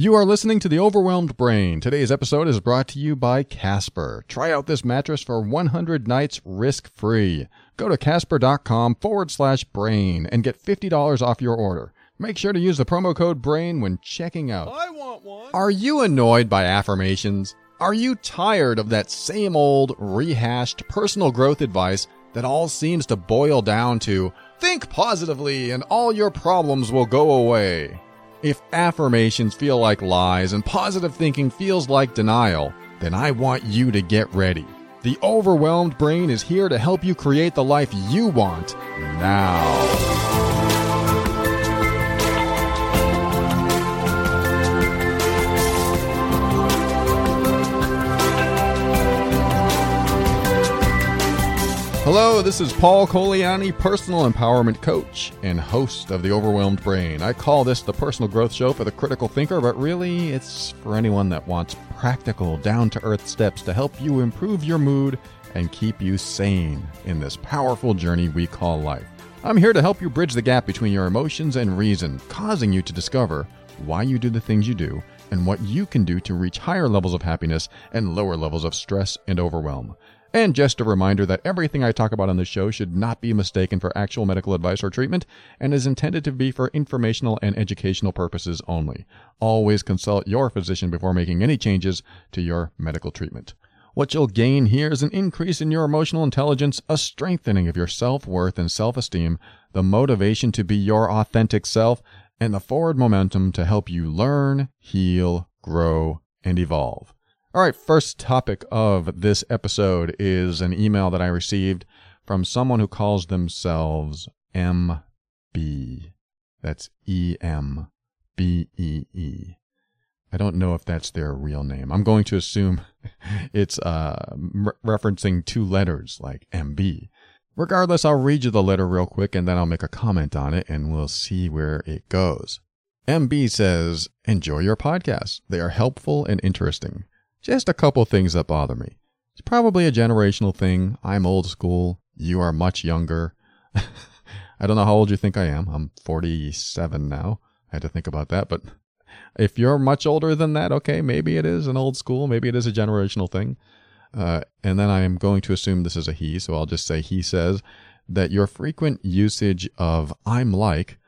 You are listening to The Overwhelmed Brain. Today's episode is brought to you by Casper. Try out this mattress for 100 nights risk free. Go to casper.com forward slash brain and get $50 off your order. Make sure to use the promo code BRAIN when checking out. I want one. Are you annoyed by affirmations? Are you tired of that same old, rehashed personal growth advice that all seems to boil down to think positively and all your problems will go away? If affirmations feel like lies and positive thinking feels like denial, then I want you to get ready. The overwhelmed brain is here to help you create the life you want now. Hello, this is Paul Colaianni, personal empowerment coach and host of The Overwhelmed Brain. I call this the personal growth show for the critical thinker, but really it's for anyone that wants practical, down to earth steps to help you improve your mood and keep you sane in this powerful journey we call life. I'm here to help you bridge the gap between your emotions and reason, causing you to discover why you do the things you do and what you can do to reach higher levels of happiness and lower levels of stress and overwhelm. And just a reminder that everything I talk about on this show should not be mistaken for actual medical advice or treatment and is intended to be for informational and educational purposes only. Always consult your physician before making any changes to your medical treatment. What you'll gain here is an increase in your emotional intelligence, a strengthening of your self worth and self esteem, the motivation to be your authentic self, and the forward momentum to help you learn, heal, grow, and evolve. All right, first topic of this episode is an email that I received from someone who calls themselves MB. That's E M B E E. I don't know if that's their real name. I'm going to assume it's uh, re- referencing two letters like MB. Regardless, I'll read you the letter real quick and then I'll make a comment on it and we'll see where it goes. MB says, Enjoy your podcasts. They are helpful and interesting. Just a couple things that bother me. It's probably a generational thing. I'm old school. You are much younger. I don't know how old you think I am. I'm 47 now. I had to think about that, but if you're much older than that, okay, maybe it is an old school. Maybe it is a generational thing. Uh, and then I am going to assume this is a he, so I'll just say he says that your frequent usage of I'm like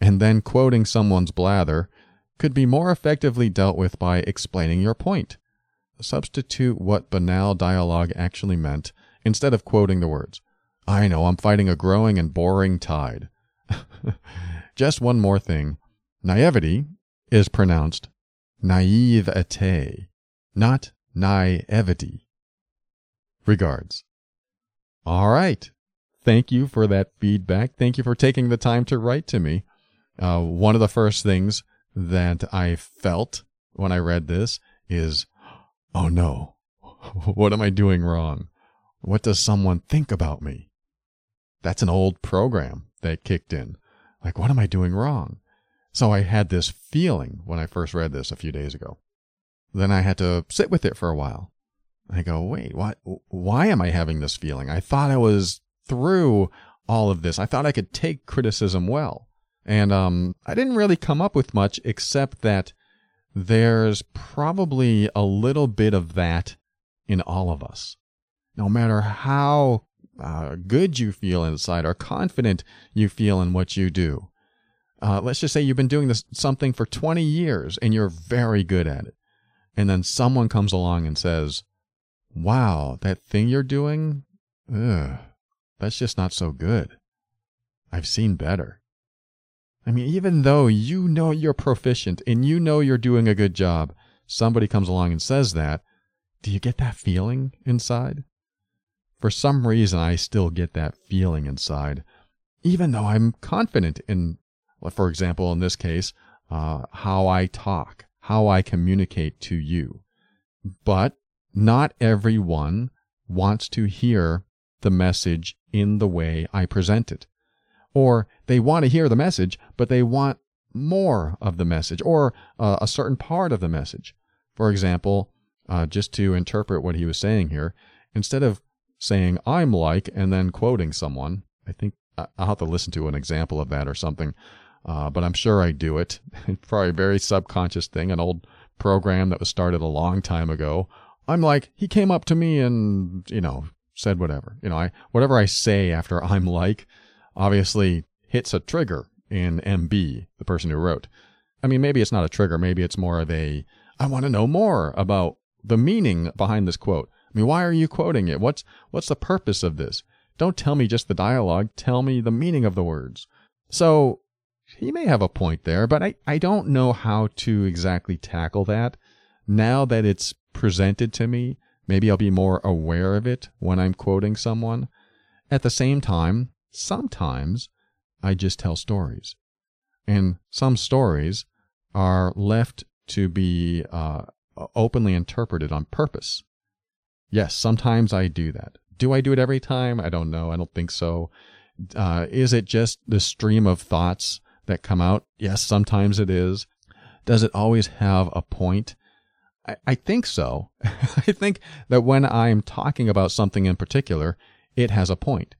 and then quoting someone's blather could be more effectively dealt with by explaining your point. Substitute what banal dialogue actually meant instead of quoting the words. I know I'm fighting a growing and boring tide. Just one more thing. Naivety is pronounced naivete, not naivety. Regards. All right. Thank you for that feedback. Thank you for taking the time to write to me. Uh, one of the first things that I felt when I read this is, oh no, what am I doing wrong? What does someone think about me? That's an old program that kicked in. Like, what am I doing wrong? So I had this feeling when I first read this a few days ago. Then I had to sit with it for a while. I go, wait, what? Why am I having this feeling? I thought I was through all of this. I thought I could take criticism well. And um, I didn't really come up with much except that there's probably a little bit of that in all of us. No matter how uh, good you feel inside or confident you feel in what you do. Uh, let's just say you've been doing this something for 20 years and you're very good at it. And then someone comes along and says, Wow, that thing you're doing, ugh, that's just not so good. I've seen better. I mean, even though you know you're proficient and you know you're doing a good job, somebody comes along and says that, do you get that feeling inside? For some reason, I still get that feeling inside, even though I'm confident in, for example, in this case, uh, how I talk, how I communicate to you. But not everyone wants to hear the message in the way I present it. Or they want to hear the message, but they want more of the message or uh, a certain part of the message. For example, uh, just to interpret what he was saying here, instead of saying, I'm like, and then quoting someone, I think I'll have to listen to an example of that or something, uh, but I'm sure I do it. Probably a very subconscious thing, an old program that was started a long time ago. I'm like, he came up to me and, you know, said whatever. You know, I whatever I say after I'm like, obviously hits a trigger in MB, the person who wrote. I mean, maybe it's not a trigger. Maybe it's more of a, I want to know more about the meaning behind this quote. I mean, why are you quoting it? What's, what's the purpose of this? Don't tell me just the dialogue. Tell me the meaning of the words. So he may have a point there, but I, I don't know how to exactly tackle that. Now that it's presented to me, maybe I'll be more aware of it when I'm quoting someone. At the same time, sometimes I just tell stories. And some stories are left to be uh, openly interpreted on purpose. Yes, sometimes I do that. Do I do it every time? I don't know. I don't think so. Uh, is it just the stream of thoughts that come out? Yes, sometimes it is. Does it always have a point? I, I think so. I think that when I'm talking about something in particular, it has a point.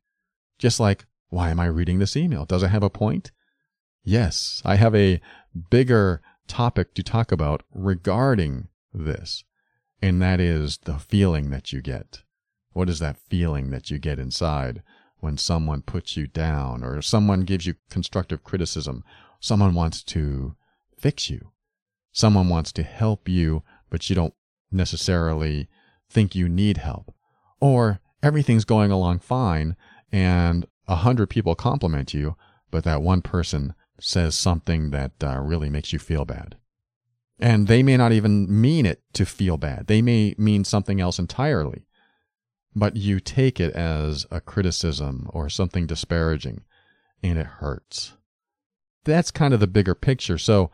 Just like, why am I reading this email? Does it have a point? Yes, I have a bigger topic to talk about regarding this, and that is the feeling that you get. What is that feeling that you get inside when someone puts you down or someone gives you constructive criticism? Someone wants to fix you. Someone wants to help you, but you don't necessarily think you need help. Or everything's going along fine and a hundred people compliment you, but that one person says something that uh, really makes you feel bad. And they may not even mean it to feel bad. They may mean something else entirely. But you take it as a criticism or something disparaging, and it hurts. That's kind of the bigger picture. So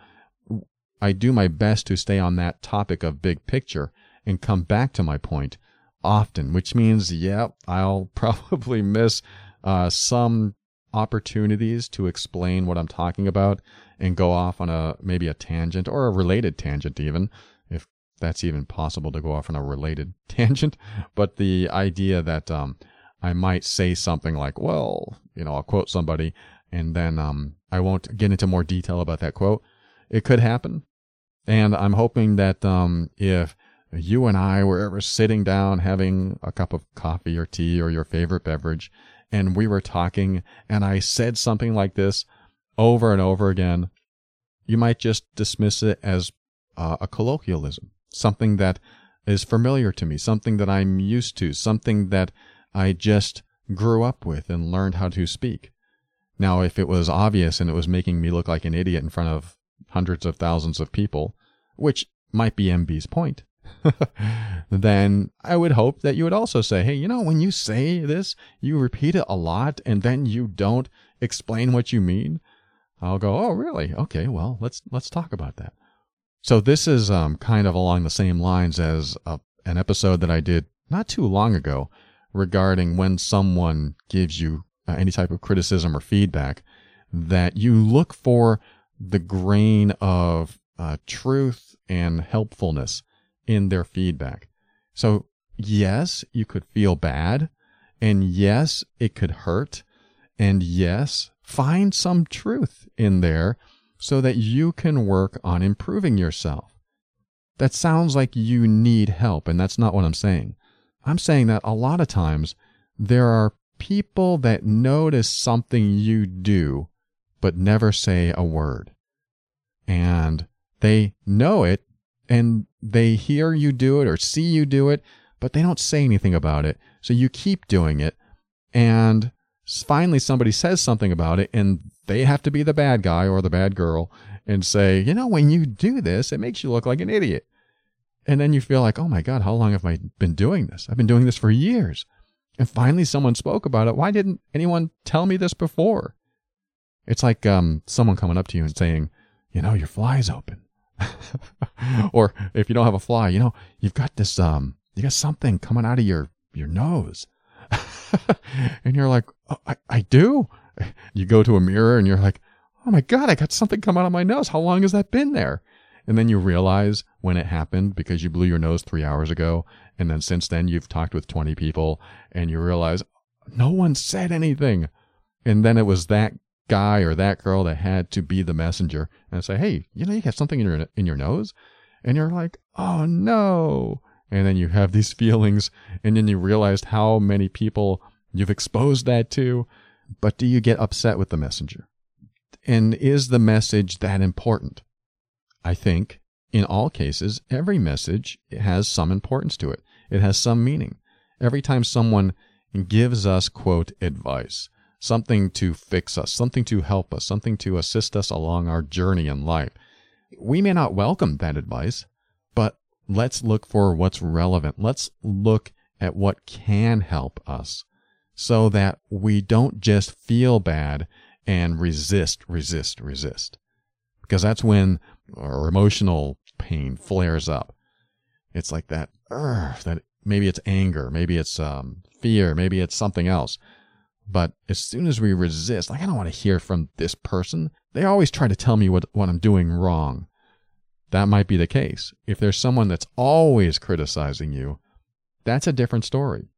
I do my best to stay on that topic of big picture and come back to my point often, which means, yeah, I'll probably miss uh, some opportunities to explain what I'm talking about and go off on a maybe a tangent or a related tangent even if that's even possible to go off on a related tangent. But the idea that um, I might say something like well you know I'll quote somebody and then um, I won't get into more detail about that quote it could happen. And I'm hoping that um, if you and I were ever sitting down having a cup of coffee or tea or your favorite beverage and we were talking and I said something like this over and over again, you might just dismiss it as uh, a colloquialism, something that is familiar to me, something that I'm used to, something that I just grew up with and learned how to speak. Now, if it was obvious and it was making me look like an idiot in front of hundreds of thousands of people, which might be MB's point, then I would hope that you would also say, hey, you know, when you say this, you repeat it a lot and then you don't explain what you mean. I'll go, oh, really? Okay, well, let's let's talk about that. So this is um, kind of along the same lines as a, an episode that I did not too long ago regarding when someone gives you uh, any type of criticism or feedback, that you look for the grain of uh, truth and helpfulness in their feedback. So, yes, you could feel bad. And yes, it could hurt. And yes, find some truth in there so that you can work on improving yourself. That sounds like you need help, and that's not what I'm saying. I'm saying that a lot of times there are people that notice something you do, but never say a word. And they know it and they hear you do it or see you do it, but they don't say anything about it. So you keep doing it. And finally, somebody says something about it, and they have to be the bad guy or the bad girl and say, you know, when you do this, it makes you look like an idiot. And then you feel like, oh my God, how long have I been doing this? I've been doing this for years. And finally, someone spoke about it. Why didn't anyone tell me this before? It's like um, someone coming up to you and saying, you know, your fly's open. or if you don't have a fly, you know, you've got this, um, you got something coming out of your, your nose. and you're like, oh, I, I do. You go to a mirror and you're like, oh my God, I got something come out of my nose. How long has that been there? And then you realize when it happened because you blew your nose three hours ago. And then since then you've talked with 20 people and you realize no one said anything. And then it was that guy or that girl that had to be the messenger and say, Hey, you know, you got something in your, in your nose. And you're like, Oh no. And then you have these feelings and then you realize how many people you've exposed that to. But do you get upset with the messenger? And is the message that important? I think in all cases, every message has some importance to it. It has some meaning. Every time someone gives us, quote, advice, something to fix us, something to help us, something to assist us along our journey in life, we may not welcome that advice, but let's look for what's relevant. Let's look at what can help us so that we don't just feel bad and resist, resist, resist. Because that's when our emotional pain flares up. It's like that, that maybe it's anger, maybe it's um, fear, maybe it's something else. But as soon as we resist, like, I don't want to hear from this person. They always try to tell me what, what I'm doing wrong. That might be the case. If there's someone that's always criticizing you, that's a different story.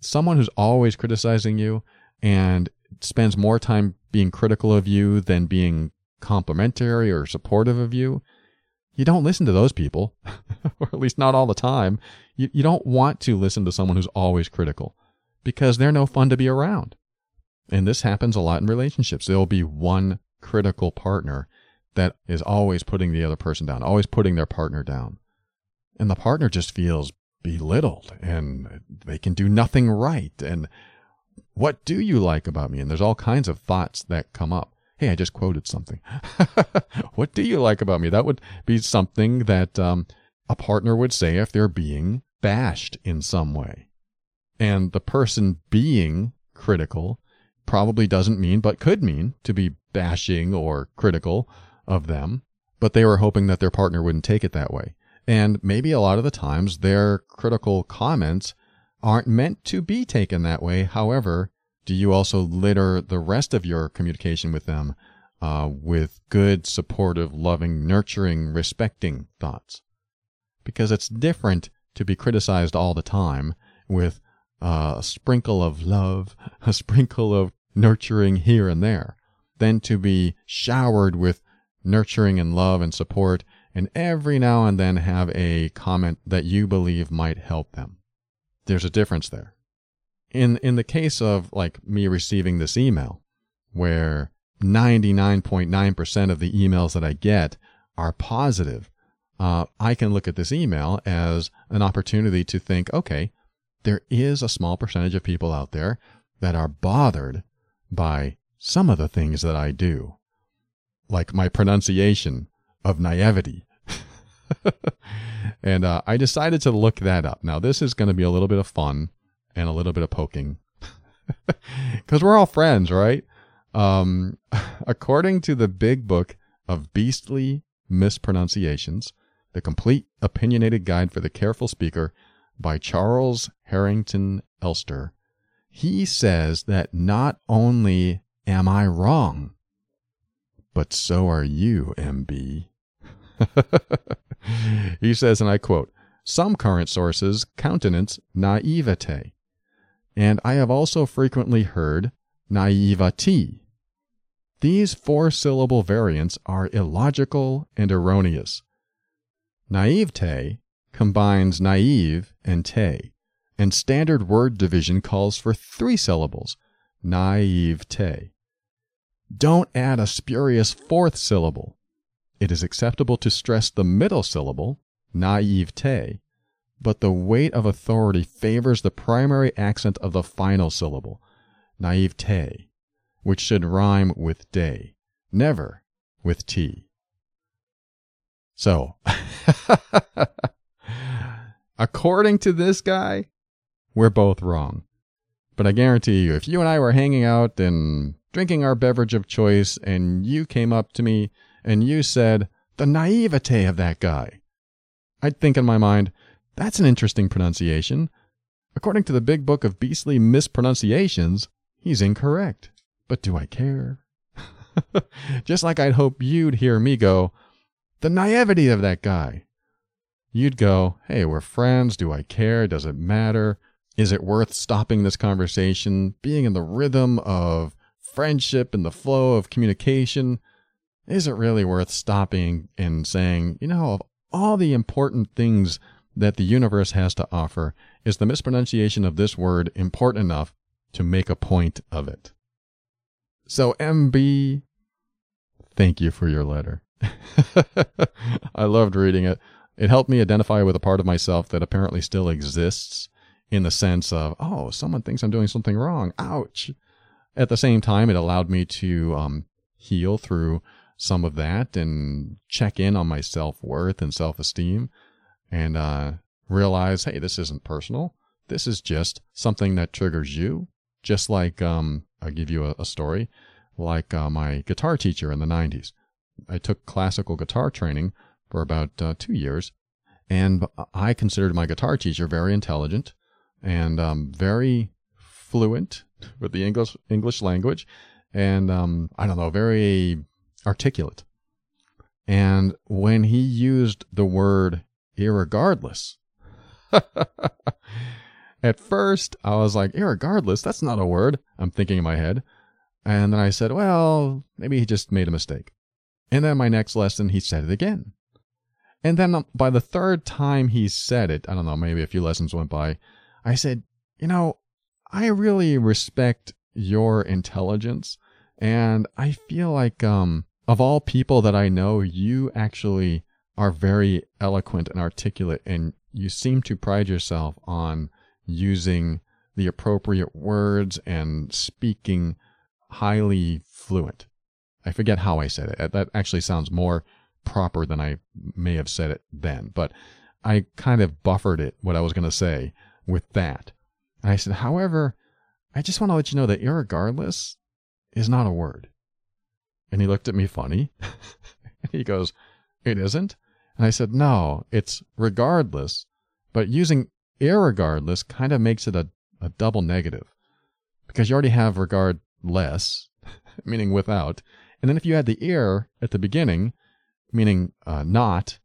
Someone who's always criticizing you and spends more time being critical of you than being complimentary or supportive of you, you don't listen to those people, or at least not all the time. You, you don't want to listen to someone who's always critical because they're no fun to be around. And this happens a lot in relationships. There'll be one critical partner that is always putting the other person down, always putting their partner down. And the partner just feels belittled and they can do nothing right. And what do you like about me? And there's all kinds of thoughts that come up. Hey, I just quoted something. what do you like about me? That would be something that um, a partner would say if they're being bashed in some way. And the person being critical probably doesn't mean, but could mean, to be bashing or critical of them. But they were hoping that their partner wouldn't take it that way. And maybe a lot of the times their critical comments aren't meant to be taken that way. However, do you also litter the rest of your communication with them uh, with good, supportive, loving, nurturing, respecting thoughts? Because it's different to be criticized all the time with a sprinkle of love, a sprinkle of nurturing here and there, then to be showered with nurturing and love and support, and every now and then have a comment that you believe might help them there's a difference there. In in the case of like me receiving this email, where 99.9% of the emails that I get are positive, uh, I can look at this email as an opportunity to think, okay, there is a small percentage of people out there that are bothered by some of the things that I do, like my pronunciation of naivety and uh, I decided to look that up. Now, this is going to be a little bit of fun and a little bit of poking because we're all friends, right? Um, according to the big book of beastly mispronunciations, the complete opinionated guide for the careful speaker by Charles Harrington Elster, he says that not only am I wrong, but so are you, MB. he says, and I quote, some current sources countenance naivete, and I have also frequently heard naivety. These four syllable variants are illogical and erroneous. Naivete combines naive and te, and standard word division calls for three syllables, naivete. Don't add a spurious fourth syllable, it is acceptable to stress the middle syllable, naivete, but the weight of authority favors the primary accent of the final syllable, naivete, which should rhyme with day, never with t. So, according to this guy, we're both wrong. But I guarantee you, if you and I were hanging out and drinking our beverage of choice and you came up to me and you said, the naivete of that guy. I'd think in my mind, that's an interesting pronunciation. According to the big book of beastly mispronunciations, he's incorrect. But do I care? Just like I'd hope you'd hear me go, the naivety of that guy. You'd go, hey, we're friends. Do I care? Does it matter? Is it worth stopping this conversation, being in the rhythm of friendship and the flow of communication? Is it really worth stopping and saying, you know, of all the important things that the universe has to offer, is the mispronunciation of this word important enough to make a point of it? So, MB, thank you for your letter. I loved reading it. It helped me identify with a part of myself that apparently still exists in the sense of, oh, someone thinks I'm doing something wrong. Ouch. At the same time, it allowed me to um, heal through some of that and check in on my self worth and self esteem and uh, realize, hey, this isn't personal. This is just something that triggers you. Just like um, I'll give you a, a story, like uh, my guitar teacher in the 90s. I took classical guitar training for about uh, two years, and I considered my guitar teacher very intelligent and um, very fluent with the English English language, and um, I don't know, very articulate. And when he used the word irregardless, at first I was like, irregardless, that's not a word. I'm thinking in my head. And then I said, well, maybe he just made a mistake. And then my next lesson, he said it again. And then um, by the third time he said it, I don't know, maybe a few lessons went by, I said, you know, I really respect your intelligence. And I feel like, um, of all people that I know, you actually are very eloquent and articulate, and you seem to pride yourself on using the appropriate words and speaking highly fluent. I forget how I said it. That actually sounds more proper than I may have said it then, but I kind of buffered it, what I was going to say, with that. And I said, however, I just want to let you know that irregardless is not a word. And he looked at me funny. he goes, It isn't? And I said, No, it's regardless, but using irregardless kind of makes it a, a double negative because you already have regard less, meaning without. And then if you add the ear at the beginning, meaning uh, not,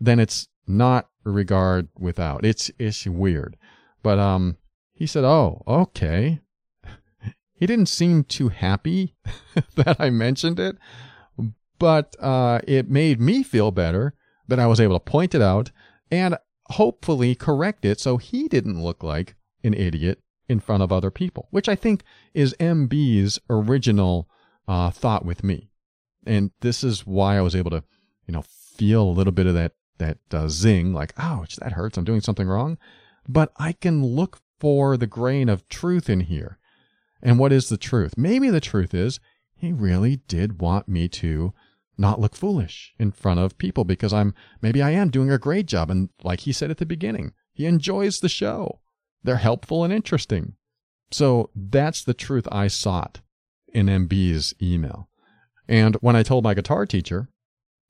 then it's not regard without. It's it's weird. But um he said, "Oh, okay." he didn't seem too happy that I mentioned it, but uh, it made me feel better that I was able to point it out and hopefully correct it so he didn't look like an idiot in front of other people, which I think is MB's original uh, thought with me. And this is why I was able to, you know, feel a little bit of that that uh, zing, like, ouch, that hurts. I'm doing something wrong. But I can look for the grain of truth in here. And what is the truth? Maybe the truth is he really did want me to not look foolish in front of people because I'm maybe I am doing a great job. And like he said at the beginning, he enjoys the show. They're helpful and interesting. So that's the truth I sought in MB's email. And when I told my guitar teacher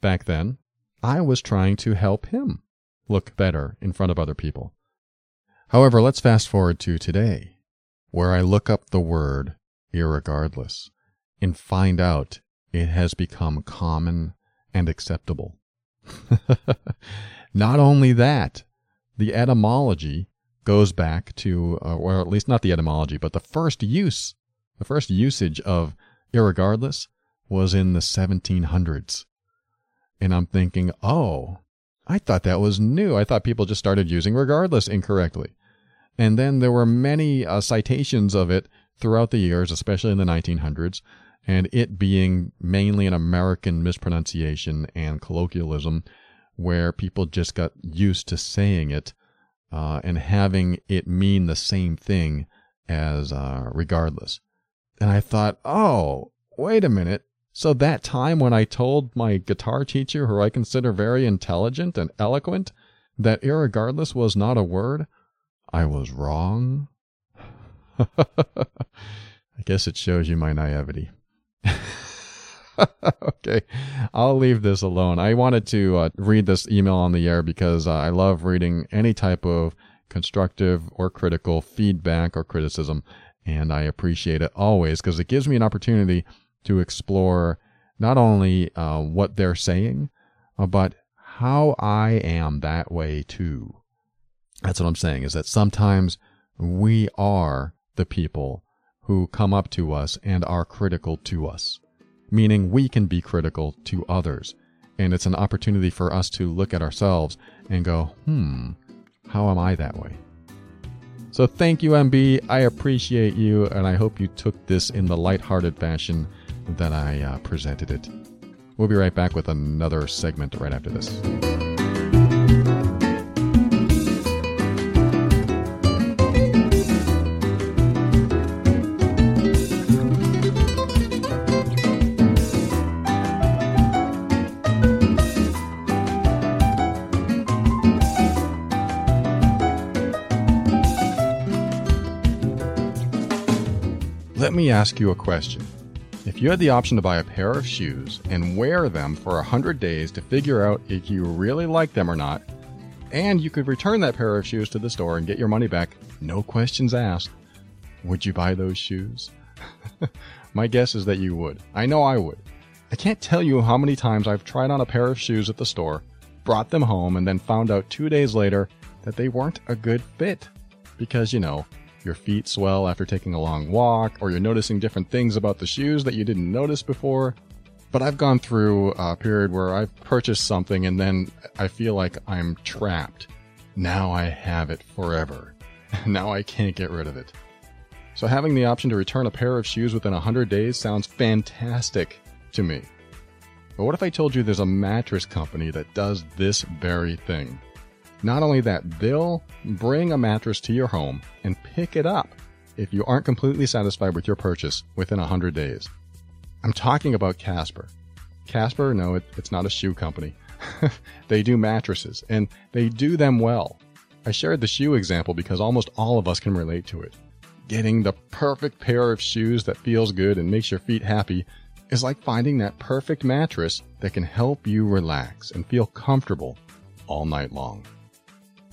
back then, I was trying to help him look better in front of other people. However, let's fast forward to today, where I look up the word irregardless and find out it has become common and acceptable. not only that, the etymology goes back to, uh, or at least not the etymology, but the first use, the first usage of irregardless was in the 1700s. And I'm thinking, oh, I thought that was new. I thought people just started using regardless incorrectly. And then there were many uh, citations of it throughout the years, especially in the 1900s, and it being mainly an American mispronunciation and colloquialism where people just got used to saying it uh, and having it mean the same thing as uh, regardless. And I thought, oh, wait a minute. So that time when I told my guitar teacher, who I consider very intelligent and eloquent, that irregardless was not a word, I was wrong. I guess it shows you my naivety. okay, I'll leave this alone. I wanted to uh, read this email on the air because uh, I love reading any type of constructive or critical feedback or criticism, and I appreciate it always because it gives me an opportunity to explore not only uh, what they're saying, uh, but how I am that way too. That's what I'm saying is that sometimes we are the people who come up to us and are critical to us, meaning we can be critical to others. And it's an opportunity for us to look at ourselves and go, hmm, how am I that way? So thank you, MB. I appreciate you, and I hope you took this in the lighthearted fashion that I uh, presented it. We'll be right back with another segment right after this. Let me ask you a question. If you had the option to buy a pair of shoes and wear them for 100 days to figure out if you really like them or not, and you could return that pair of shoes to the store and get your money back, no questions asked, would you buy those shoes? My guess is that you would. I know I would. I can't tell you how many times I've tried on a pair of shoes at the store, brought them home, and then found out two days later that they weren't a good fit. Because, you know, your feet swell after taking a long walk, or you're noticing different things about the shoes that you didn't notice before. But I've gone through a period where I've purchased something and then I feel like I'm trapped. Now I have it forever. now I can't get rid of it. So having the option to return a pair of shoes within 100 days sounds fantastic to me. But what if I told you there's a mattress company that does this very thing? Not only that, they'll bring a mattress to your home and pick it up if you aren't completely satisfied with your purchase within 100 days. I'm talking about Casper. Casper, no, it, it's not a shoe company. they do mattresses, and they do them well. I shared the shoe example because almost all of us can relate to it. Getting the perfect pair of shoes that feels good and makes your feet happy is like finding that perfect mattress that can help you relax and feel comfortable all night long.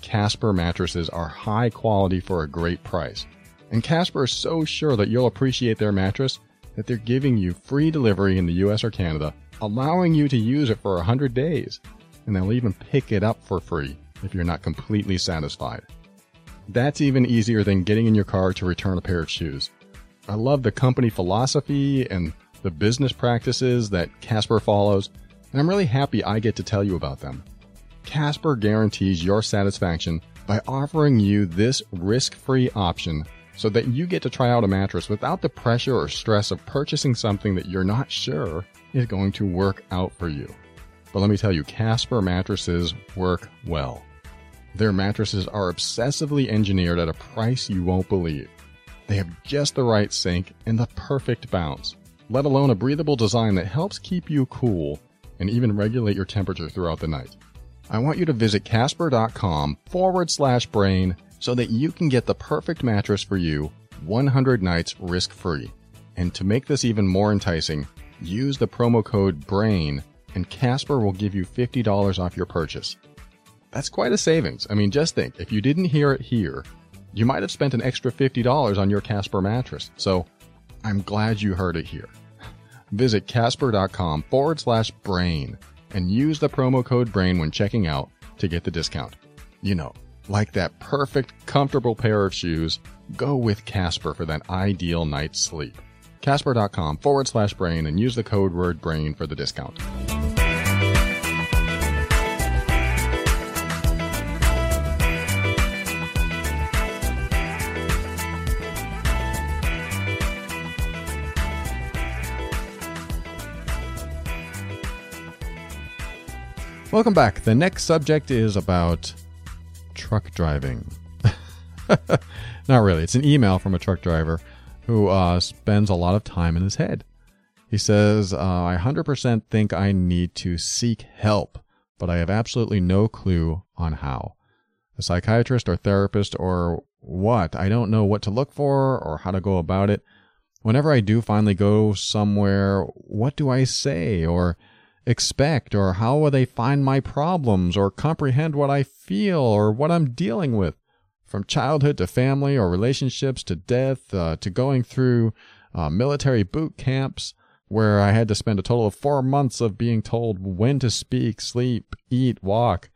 Casper mattresses are high quality for a great price. And Casper is so sure that you'll appreciate their mattress that they're giving you free delivery in the US or Canada, allowing you to use it for 100 days. And they'll even pick it up for free if you're not completely satisfied. That's even easier than getting in your car to return a pair of shoes. I love the company philosophy and the business practices that Casper follows, and I'm really happy I get to tell you about them. Casper guarantees your satisfaction by offering you this risk free option so that you get to try out a mattress without the pressure or stress of purchasing something that you're not sure is going to work out for you. But let me tell you, Casper mattresses work well. Their mattresses are obsessively engineered at a price you won't believe. They have just the right sink and the perfect bounce, let alone a breathable design that helps keep you cool and even regulate your temperature throughout the night. I want you to visit casper.com forward slash brain so that you can get the perfect mattress for you 100 nights risk free. And to make this even more enticing, use the promo code BRAIN and Casper will give you $50 off your purchase. That's quite a savings. I mean, just think, if you didn't hear it here, you might have spent an extra $50 on your Casper mattress. So I'm glad you heard it here. Visit casper.com forward slash brain and use the promo code BRAIN when checking out to get the discount. You know, like that perfect, comfortable pair of shoes, go with Casper for that ideal night's sleep. Casper.com forward slash brain and use the code word brain for the discount. Welcome back. The next subject is about truck driving. Not really. It's an email from a truck driver who uh, spends a lot of time in his head. He says, uh, I 100% think I need to seek help, but I have absolutely no clue on how. A psychiatrist or therapist or what? I don't know what to look for or how to go about it. Whenever I do finally go somewhere, what do I say or expect, or how will they find my problems or comprehend what I feel or what I'm dealing with? From childhood to family or relationships to death uh, to going through uh, military boot camps where I had to spend a total of four months of being told when to speak, sleep, eat, walk.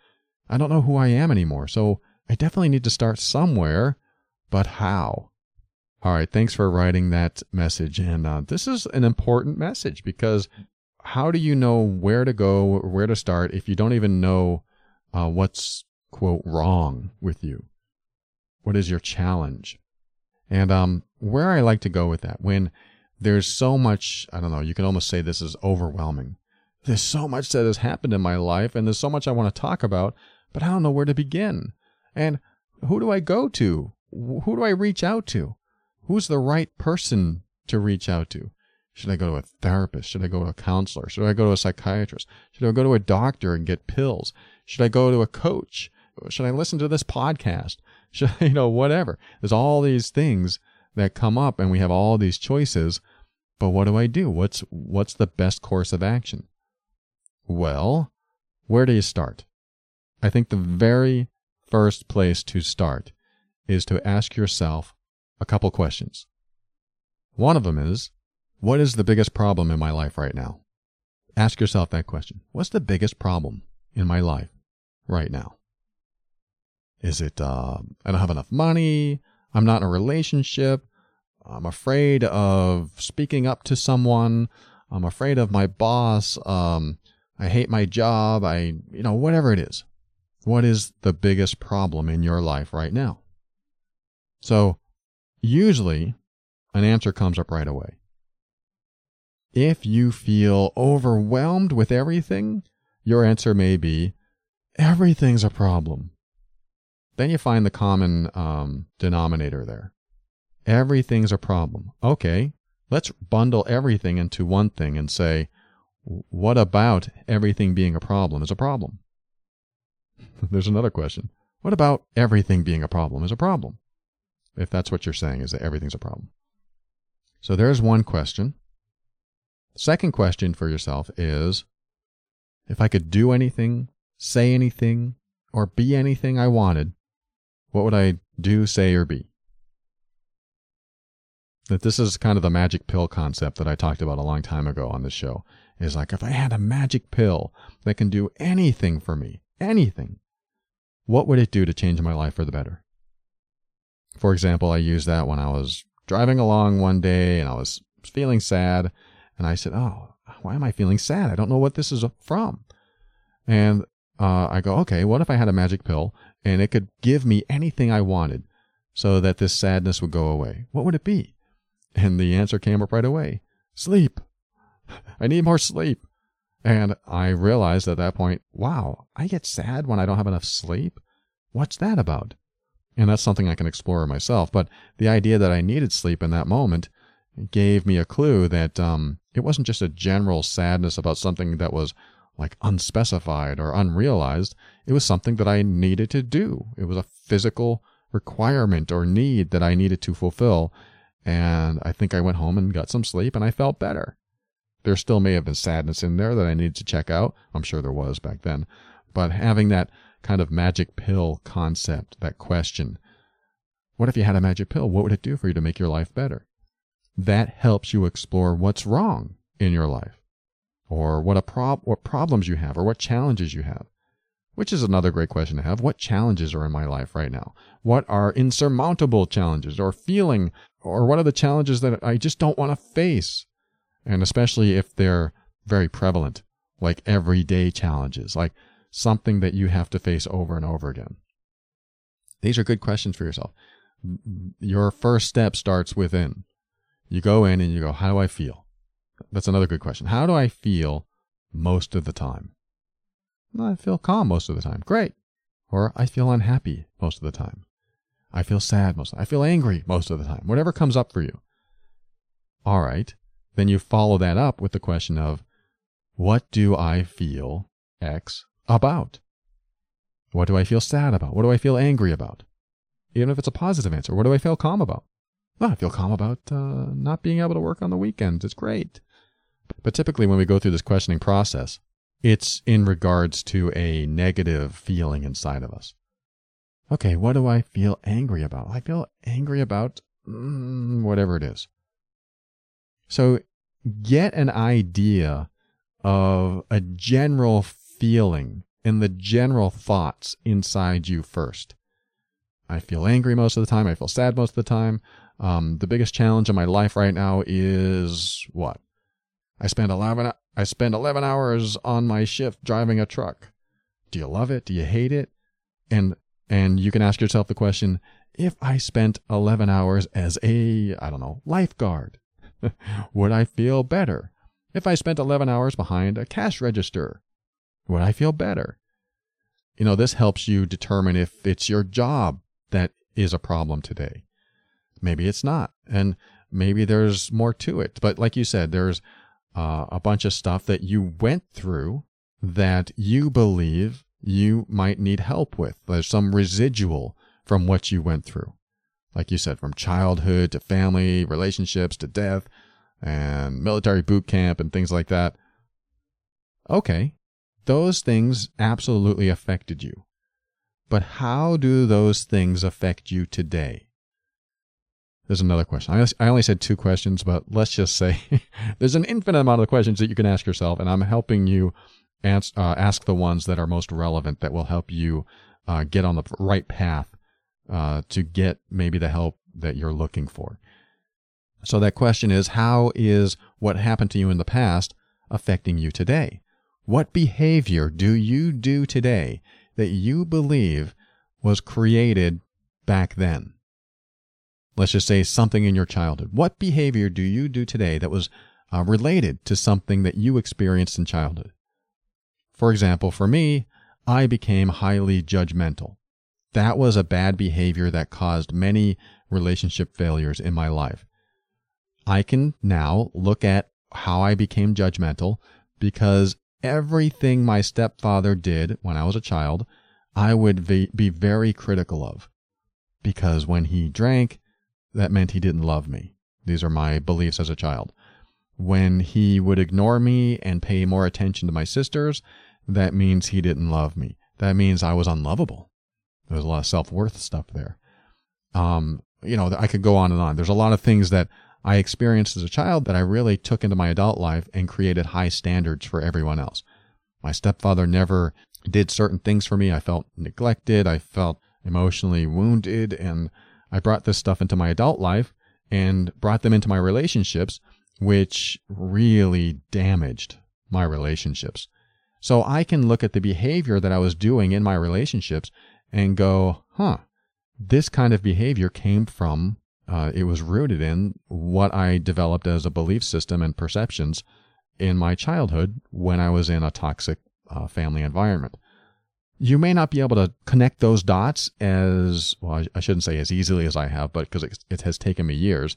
I don't know who I am anymore, so I definitely need to start somewhere, but how? All right, thanks for writing that message. And uh, this is an important message because how do you know where to go, where to start if you don't even know uh, what's, quote, wrong with you? What is your challenge? And um, where I like to go with that, when there's so much, I don't know, you can almost say this is overwhelming. There's so much that has happened in my life, and there's so much I want to talk about, but I don't know where to begin. And who do I go to? Who do I reach out to? Who's the right person to reach out to? Should I go to a therapist? Should I go to a counselor? Should I go to a psychiatrist? Should I go to a doctor and get pills? Should I go to a coach? Should I listen to this podcast? Should I, you know, whatever. There's all these things that come up and we have all these choices. But what do I do? What's, what's the best course of action? Well, where do you start? I think the very first place to start is to ask yourself a couple questions. One of them is, what is the biggest problem in my life right now? Ask yourself that question. What's the biggest problem in my life right now? Is it, uh, I don't have enough money? I'm not in a relationship. I'm afraid of speaking up to someone. I'm afraid of my boss. Um, I hate my job. I, you know, whatever it is. What is the biggest problem in your life right now? So, usually, an answer comes up right away. If you feel overwhelmed with everything, your answer may be, everything's a problem. Then you find the common um, denominator there. Everything's a problem. Okay, let's bundle everything into one thing and say, what about everything being a problem is a problem? There's another question. What about everything being a problem is a problem? If that's what you're saying, is that everything's a problem. So there's one question. Second question for yourself is if I could do anything, say anything, or be anything I wanted, what would I do, say, or be? That this is kind of the magic pill concept that I talked about a long time ago on this show. Is like if I had a magic pill that can do anything for me, anything, what would it do to change my life for the better? For example, I used that when I was driving along one day and I was feeling sad. And I said, Oh, why am I feeling sad? I don't know what this is from. And uh, I go, Okay, what if I had a magic pill and it could give me anything I wanted so that this sadness would go away, what would it be? And the answer came up right away sleep. I need more sleep. And I realized at that point, wow, I get sad when I don't have enough sleep. What's that about? And that's something I can explore myself. But the idea that I needed sleep in that moment gave me a clue that um, it wasn't just a general sadness about something that was like unspecified or unrealized. It was something that I needed to do. It was a physical requirement or need that I needed to fulfill. And I think I went home and got some sleep and I felt better. There still may have been sadness in there that I needed to check out. I'm sure there was back then. But having that kind of magic pill concept, that question, what if you had a magic pill? What would it do for you to make your life better? That helps you explore what's wrong in your life or what a prob what problems you have or what challenges you have. Which is another great question to have. What challenges are in my life right now? What are insurmountable challenges or feeling or what are the challenges that I just don't want to face? And especially if they're very prevalent, like everyday challenges, like something that you have to face over and over again. These are good questions for yourself. Your first step starts within. You go in and you go, how do I feel? That's another good question. How do I feel most of the time? I feel calm most of the time. Great. Or I feel unhappy most of the time. I feel sad most. I feel angry most of the time. Whatever comes up for you. All right. Then you follow that up with the question of what do I feel X about? What do I feel sad about? What do I feel angry about? Even if it's a positive answer, what do I feel calm about? Oh, I feel calm about uh, not being able to work on the weekends. It's great. But typically, when we go through this questioning process, it's in regards to a negative feeling inside of us. Okay, what do I feel angry about? I feel angry about mm, whatever it is. So get an idea of a general feeling and the general thoughts inside you first. I feel angry most of the time. I feel sad most of the time. Um, the biggest challenge in my life right now is what? I spend 11, I spend 11 hours on my shift driving a truck. Do you love it? Do you hate it? And, and you can ask yourself the question, if I spent 11 hours as a, I don't know, lifeguard, would I feel better? If I spent 11 hours behind a cash register, would I feel better? You know, this helps you determine if it's your job that is a problem today. Maybe it's not. And maybe there's more to it. But like you said, there's uh, a bunch of stuff that you went through that you believe you might need help with. There's some residual from what you went through. Like you said, from childhood to family, relationships to death, and military boot camp and things like that. Okay, those things absolutely affected you. But how do those things affect you today? There's another question. I only said two questions, but let's just say there's an infinite amount of questions that you can ask yourself, and I'm helping you ans- uh, ask the ones that are most relevant that will help you uh, get on the right path uh, to get maybe the help that you're looking for. So that question is how is what happened to you in the past affecting you today? What behavior do you do today that you believe was created back then? Let's just say something in your childhood. What behavior do you do today that was uh, related to something that you experienced in childhood? For example, for me, I became highly judgmental. That was a bad behavior that caused many relationship failures in my life. I can now look at how I became judgmental because everything my stepfather did when I was a child, I would be very critical of. Because when he drank, that meant he didn't love me. These are my beliefs as a child. When he would ignore me and pay more attention to my sisters, that means he didn't love me. That means I was unlovable. There's a lot of self worth stuff there. Um, you know, I could go on and on. There's a lot of things that I experienced as a child that I really took into my adult life and created high standards for everyone else. My stepfather never did certain things for me. I felt neglected. I felt emotionally wounded. And I brought this stuff into my adult life and brought them into my relationships, which really damaged my relationships. So I can look at the behavior that I was doing in my relationships and go, huh, this kind of behavior came from uh, it was rooted in what I developed as a belief system and perceptions in my childhood when I was in a toxic uh, family environment. You may not be able to connect those dots as well. I, shouldn't say as easily as I have, but because it, it, has taken me years.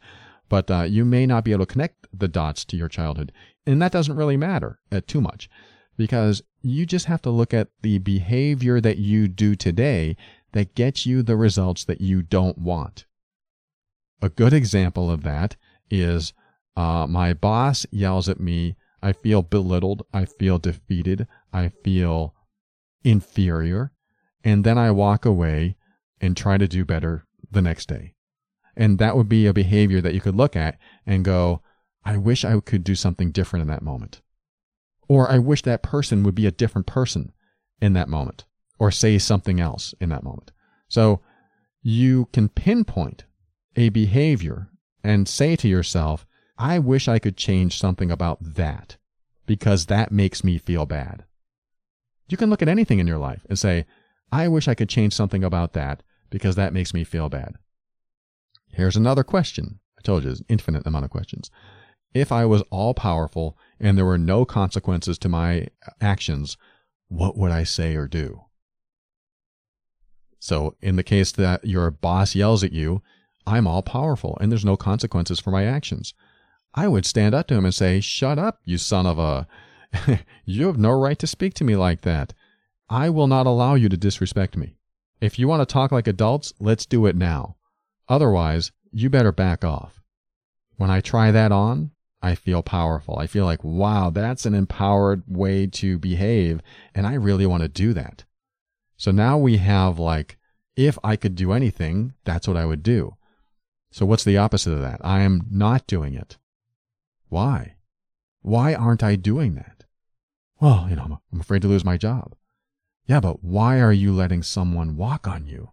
But uh, you may not be able to connect the dots to your childhood, and that doesn't really matter uh, too much, because you just have to look at the behavior that you do today that gets you the results that you don't want. A good example of that is uh, my boss yells at me. I feel belittled. I feel defeated. I feel inferior. And then I walk away and try to do better the next day. And that would be a behavior that you could look at and go, I wish I could do something different in that moment. Or I wish that person would be a different person in that moment or say something else in that moment. So you can pinpoint a behavior and say to yourself, I wish I could change something about that because that makes me feel bad. You can look at anything in your life and say, I wish I could change something about that because that makes me feel bad. Here's another question. I told you, there's an infinite amount of questions. If I was all powerful and there were no consequences to my actions, what would I say or do? So, in the case that your boss yells at you I'm all powerful and there's no consequences for my actions. I would stand up to him and say, Shut up, you son of a. you have no right to speak to me like that. I will not allow you to disrespect me. If you want to talk like adults, let's do it now. Otherwise, you better back off. When I try that on, I feel powerful. I feel like, wow, that's an empowered way to behave. And I really want to do that. So now we have like, if I could do anything, that's what I would do. So what's the opposite of that? I am not doing it. Why? Why aren't I doing that? Well, you know, I'm afraid to lose my job. Yeah, but why are you letting someone walk on you?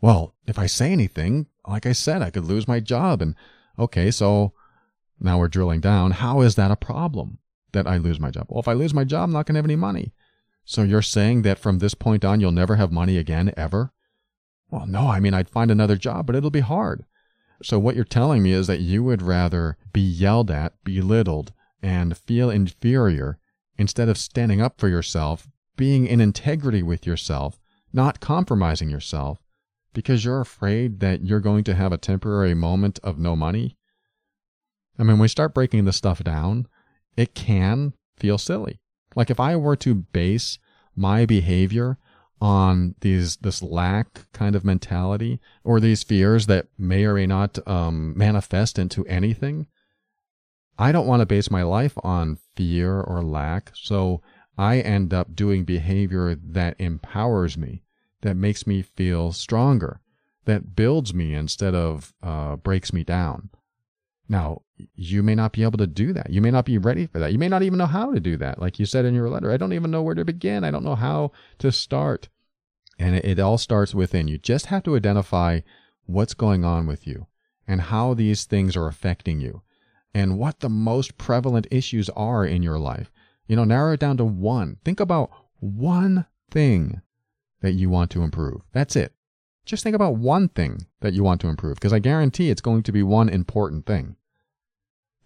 Well, if I say anything, like I said, I could lose my job. And okay, so now we're drilling down. How is that a problem that I lose my job? Well, if I lose my job, I'm not going to have any money. So you're saying that from this point on, you'll never have money again, ever? Well, no, I mean, I'd find another job, but it'll be hard. So what you're telling me is that you would rather be yelled at, belittled, and feel inferior instead of standing up for yourself, being in integrity with yourself, not compromising yourself, because you're afraid that you're going to have a temporary moment of no money. I mean, when we start breaking this stuff down, it can feel silly. Like if I were to base my behavior on these this lack kind of mentality or these fears that may or may not um, manifest into anything, I don't want to base my life on fear or lack. So I end up doing behavior that empowers me, that makes me feel stronger, that builds me instead of uh, breaks me down. Now, you may not be able to do that. You may not be ready for that. You may not even know how to do that. Like you said in your letter, I don't even know where to begin. I don't know how to start. And it, it all starts within. You just have to identify what's going on with you and how these things are affecting you and what the most prevalent issues are in your life. You know, narrow it down to one. Think about one thing that you want to improve. That's it. Just think about one thing that you want to improve because I guarantee it's going to be one important thing.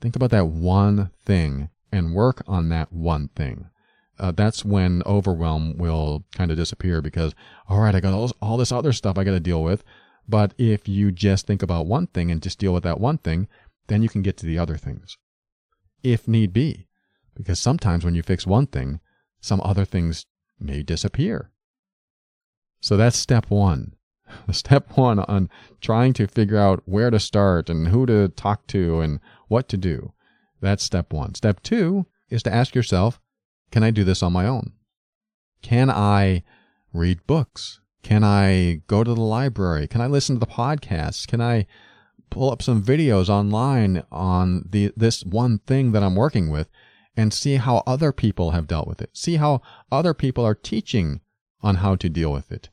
Think about that one thing and work on that one thing. Uh, that's when overwhelm will kind of disappear because, all right, I got all, all this other stuff I got to deal with. But if you just think about one thing and just deal with that one thing, then you can get to the other things if need be. Because sometimes when you fix one thing, some other things may disappear. So that's step one. Step one on trying to figure out where to start and who to talk to and what to do. That's step one. Step two is to ask yourself, can I do this on my own? Can I read books? Can I go to the library? Can I listen to the podcasts? Can I pull up some videos online on the this one thing that I'm working with and see how other people have dealt with it? See how other people are teaching on how to deal with it.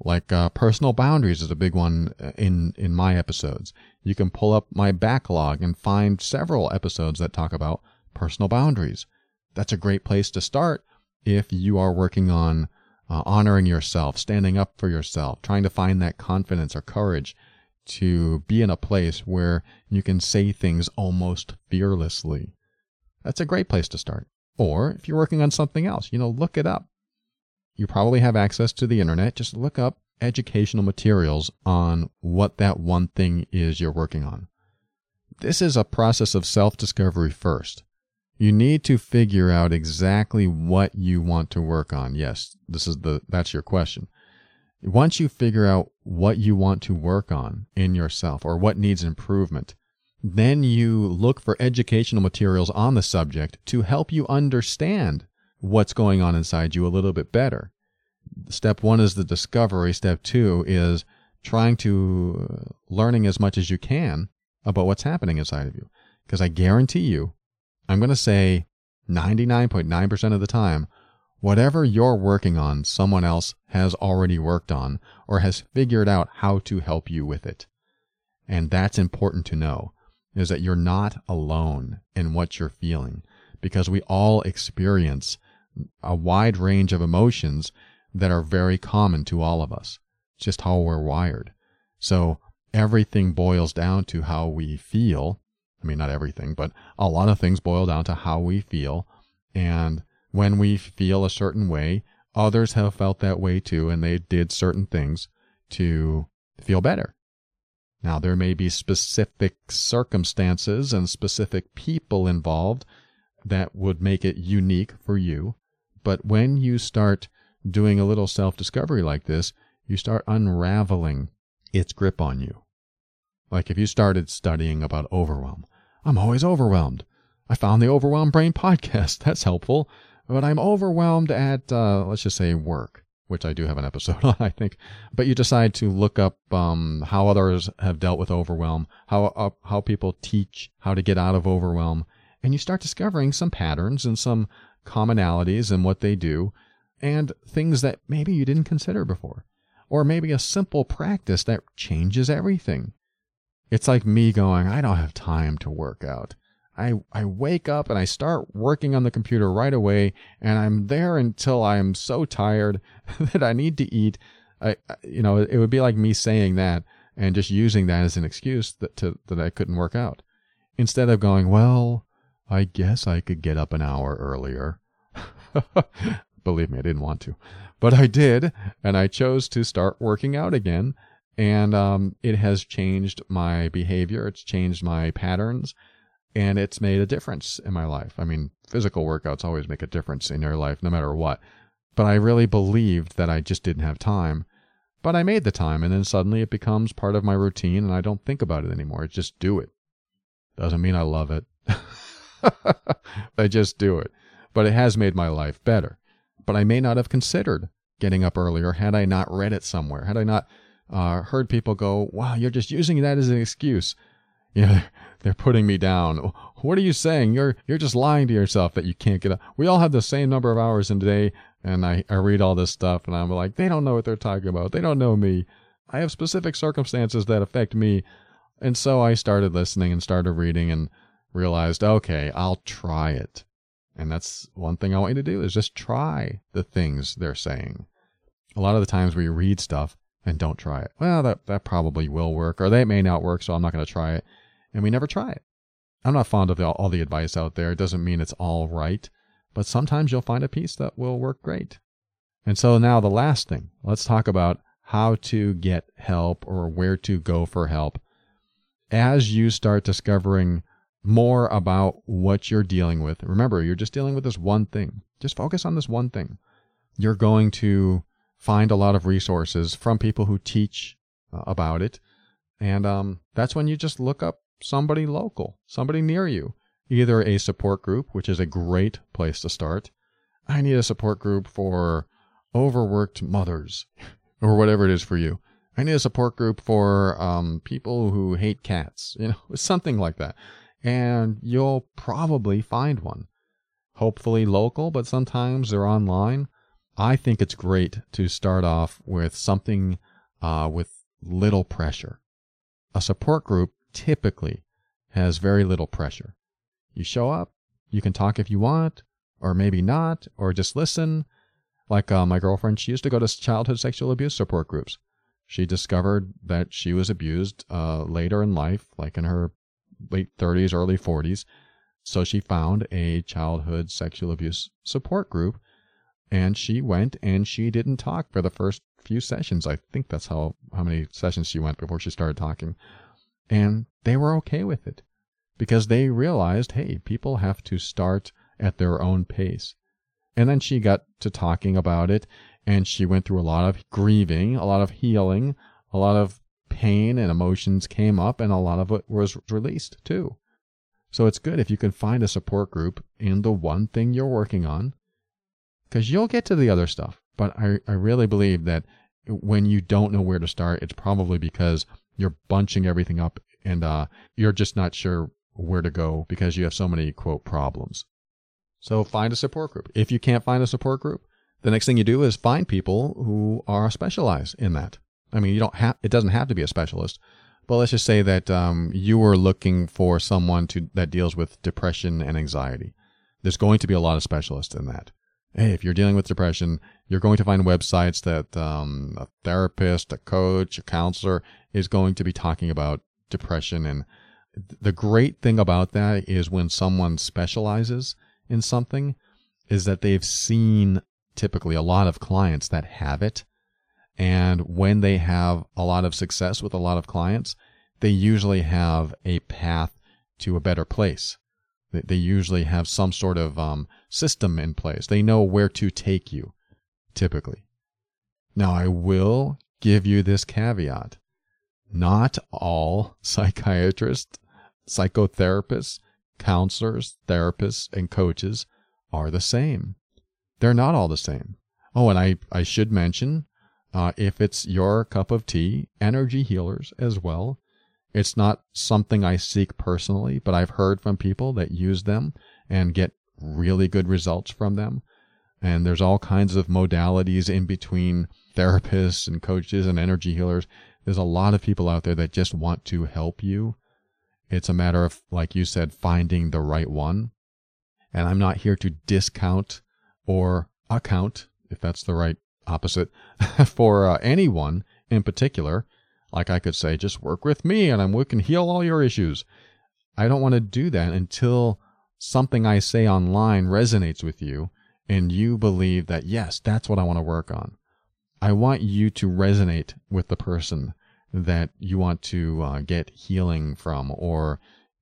Like uh, personal boundaries is a big one uh, in in my episodes. You can pull up my backlog and find several episodes that talk about personal boundaries. That's a great place to start if you are working on uh, honoring yourself, standing up for yourself, trying to find that confidence or courage to be in a place where you can say things almost fearlessly. That's a great place to start. Or if you're working on something else, you know, look it up you probably have access to the internet. Just look up educational materials on what that one thing is you're working on. This is a process of self discovery first. You need to figure out exactly what you want to work on. Yes, this is the that's your question. Once you figure out what you want to work on in yourself or what needs improvement, then you look for educational materials on the subject to help you understand what's going on inside you a little bit better. Step one is the discovery. Step two is trying to uh, learning as much as you can about what's happening inside of you. Because I guarantee you, I'm going to say 99.9% of the time, whatever you're working on, someone else has already worked on or has figured out how to help you with it. And that's important to know is that you're not alone in what you're feeling because we all experience a wide range of emotions that are very common to all of us. Just how we're wired. So everything boils down to how we feel. I mean, not everything, but a lot of things boil down to how we feel. And when we feel a certain way, others have felt that way too, and they did certain things to feel better. Now, there may be specific circumstances and specific people involved that would make it unique for you. But when you start doing a little self discovery like this, you start unraveling its grip on you. Like if you started studying about overwhelm, I'm always overwhelmed. I found the Overwhelmed Brain podcast. That's helpful. But I'm overwhelmed at, uh, let's just say, work, which I do have an episode on, I think. But you decide to look up um, how others have dealt with overwhelm, how uh, how people teach how to get out of overwhelm, and you start discovering some patterns and some commonalities in what they do, and things that maybe you didn't consider before, or maybe a simple practice that changes everything. It's like me going, I don't have time to work out. I, I wake up and I start working on the computer right away, and I'm there until I'm so tired that I need to eat. I, you know, it would be like me saying that and just using that as an excuse that to, that I couldn't work out, instead of going, well, I guess I could get up an hour earlier. Believe me, I didn't want to, but I did, and I chose to start working out again, and um, it has changed my behavior. It's changed my patterns and it's made a difference in my life. I mean, physical workouts always make a difference in your life, no matter what. But I really believed that I just didn't have time. But I made the time, and then suddenly it becomes part of my routine, and I don't think about it anymore. I just do it. Doesn't mean I love it. I just do it. But it has made my life better. But I may not have considered getting up earlier had I not read it somewhere, had I not uh, heard people go, wow, you're just using that as an excuse you know, they're putting me down. What are you saying? You're you're just lying to yourself that you can't get up. We all have the same number of hours in a day, and I, I read all this stuff and I'm like, they don't know what they're talking about. They don't know me. I have specific circumstances that affect me. And so I started listening and started reading and realized, okay, I'll try it. And that's one thing I want you to do is just try the things they're saying. A lot of the times we read stuff and don't try it. Well, that, that probably will work, or that may not work, so I'm not going to try it and we never try it. I'm not fond of all the advice out there. It doesn't mean it's all right, but sometimes you'll find a piece that will work great. And so now the last thing, let's talk about how to get help or where to go for help. As you start discovering more about what you're dealing with, remember, you're just dealing with this one thing. Just focus on this one thing. You're going to find a lot of resources from people who teach uh, about it. And um, that's when you just look up somebody local, somebody near you. Either a support group, which is a great place to start. I need a support group for overworked mothers, or whatever it is for you. I need a support group for um, people who hate cats, you know, something like that. And you'll probably find one. Hopefully local, but sometimes they're online. I think it's great to start off with something uh, with little pressure. A support group typically has very little pressure. You show up, you can talk if you want, or maybe not, or just listen. Like uh, my girlfriend, she used to go to childhood sexual abuse support groups. She discovered that she was abused uh, later in life, like in her late 30s, early 40s. So she found a childhood sexual abuse support group and she went and she didn't talk for the first few sessions. I think that's how, how many sessions she went before she started talking. And they were okay with it because they realized, hey, people have to start at their own pace. And then she got to talking about it and she went through a lot of grieving, a lot of healing, a lot of pain and emotions came up and a lot of it was released too. So it's good if you can find a support group in the one thing you're working on because you'll get to the other stuff. But I, I really believe that when you don't know where to start, it's probably because you're bunching everything up and uh, you're just not sure where to go because you have so many quote problems. So find a support group. If you can't find a support group, the next thing you do is find people who are specialized in that. I mean, you don't have it doesn't have to be a specialist, but let's just say that um, you are looking for someone to that deals with depression and anxiety. There's going to be a lot of specialists in that hey, if you're dealing with depression, you're going to find websites that um, a therapist, a coach, a counselor is going to be talking about depression. And the great thing about that is when someone specializes in something, is that they've seen typically a lot of clients that have it. And when they have a lot of success with a lot of clients, they usually have a path to a better place. They usually have some sort of um, system in place. They know where to take you, typically. Now, I will give you this caveat. not all psychiatrists, psychotherapists, counselors, therapists, and coaches are the same. They're not all the same. Oh, and I, I should mention uh, if it's your cup of tea, energy healers as well. It's not something I seek personally, but I've heard from people that use them and get really good results from them. And there's all kinds of modalities in between therapists and coaches and energy healers. There's a lot of people out there that just want to help you. It's a matter of, like you said, finding the right one. And I'm not here to discount or account, if that's the right opposite, for uh, anyone in particular. Like I could say, just work with me and I'm can heal all your issues. I don't want to do that until something I say online resonates with you and you believe that, yes, that's what I want to work on. I want you to resonate with the person that you want to uh, get healing from or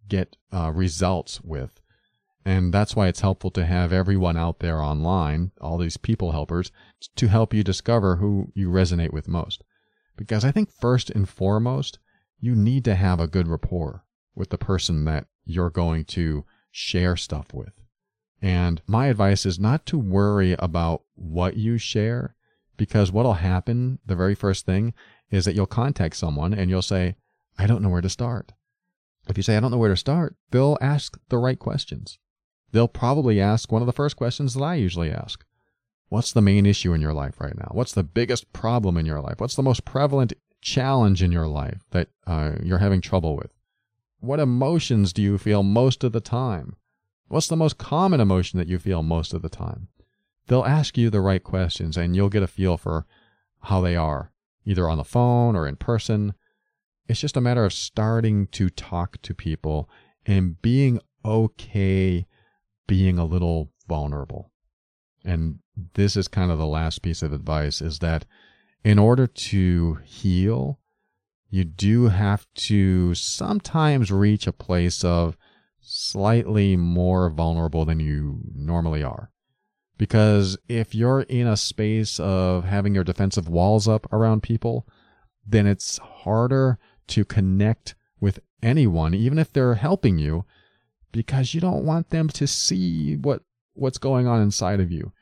get uh, results with. And that's why it's helpful to have everyone out there online, all these people helpers, to help you discover who you resonate with most. Because I think first and foremost, you need to have a good rapport with the person that you're going to share stuff with. And my advice is not to worry about what you share because what'll happen, the very first thing, is that you'll contact someone and you'll say, I don't know where to start. If you say, I don't know where to start, they'll ask the right questions. They'll probably ask one of the first questions that I usually ask. What's the main issue in your life right now? What's the biggest problem in your life? What's the most prevalent challenge in your life that uh, you're having trouble with? What emotions do you feel most of the time? What's the most common emotion that you feel most of the time? They'll ask you the right questions and you'll get a feel for how they are, either on the phone or in person. It's just a matter of starting to talk to people and being okay being a little vulnerable. And this is kind of the last piece of advice is that in order to heal, you do have to sometimes reach a place of slightly more vulnerable than you normally are. Because if you're in a space of having your defensive walls up around people, then it's harder to connect with anyone, even if they're helping you, because you don't want them to see what what's going on inside of you.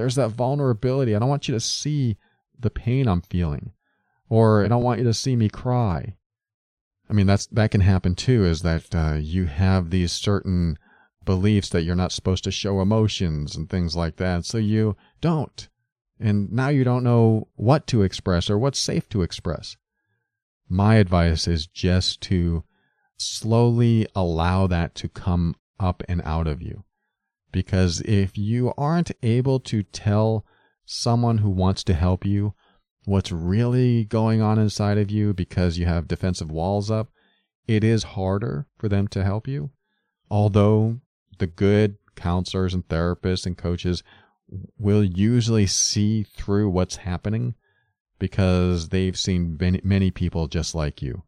There's that vulnerability. I don't want you to see the pain I'm feeling or I don't want you to see me cry. I mean, that's that can happen too. Is that uh, you have these certain beliefs that you're not supposed to show emotions and things like that, so you don't, and now you don't know what to express or what's safe to express. My advice is just to slowly allow that to come up and out of you. Because if you aren't able to tell someone who wants to help you what's really going on inside of you because you have defensive walls up, it is harder for them to help you. Although the good counselors and therapists and coaches will usually see through what's happening because they've seen many, people just like you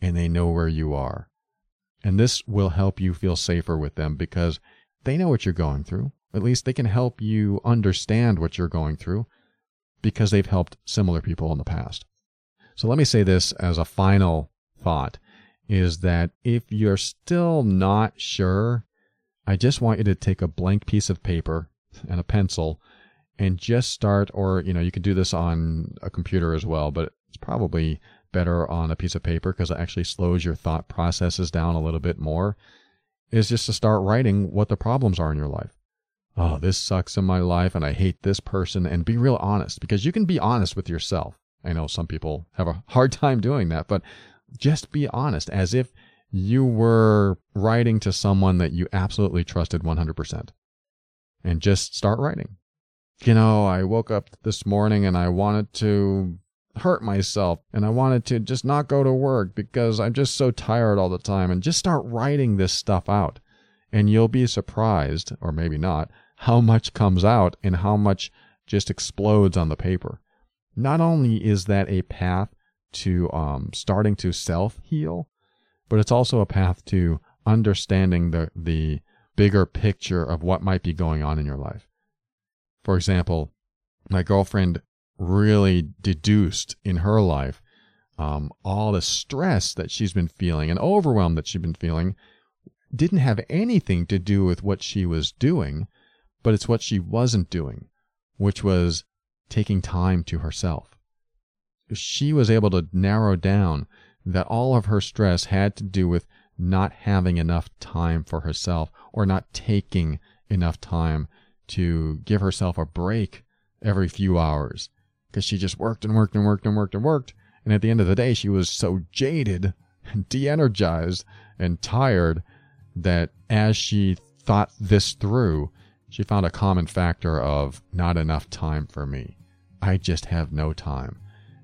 and they know where you are. And this will help you feel safer with them because they know what you're going through. At least they can help you understand what you're going through because they've helped similar people in the past. So let me say this as a final thought is that if you're still not sure, I just want you to take a blank piece of paper and a pencil and just start, or, you know, you can do this on a computer as well, but it's probably better on a piece of paper because it actually slows your thought processes down a little bit more, is just to start writing what the problems are in your life oh, this sucks in my life and I hate this person, and be real honest because you can be honest with yourself. I know some people have a hard time doing that, but just be honest as if you were writing to someone that you absolutely trusted 100%. And just start writing. You know, I woke up this morning and I wanted to hurt myself and I wanted to just not go to work because I'm just so tired all the time and just start writing this stuff out. And you'll be surprised, or maybe not, how much comes out and how much just explodes on the paper. Not only is that a path to um, starting to self heal, but it's also a path to understanding the, the bigger picture of what might be going on in your life. For example, my girlfriend really deduced in her life um, all the stress that she's been feeling and overwhelm that she's been feeling didn't have anything to do with what she was doing, but it's what she wasn't doing, which was taking time to herself. She was able to narrow down that all of her stress had to do with not having enough time for herself or not taking enough time to give herself a break every few hours because she just worked and worked and worked and worked and worked. And at the end of the day, she was so jaded and de energized and tired that as she thought this through, she found a common factor of not enough time for me. I just have no time.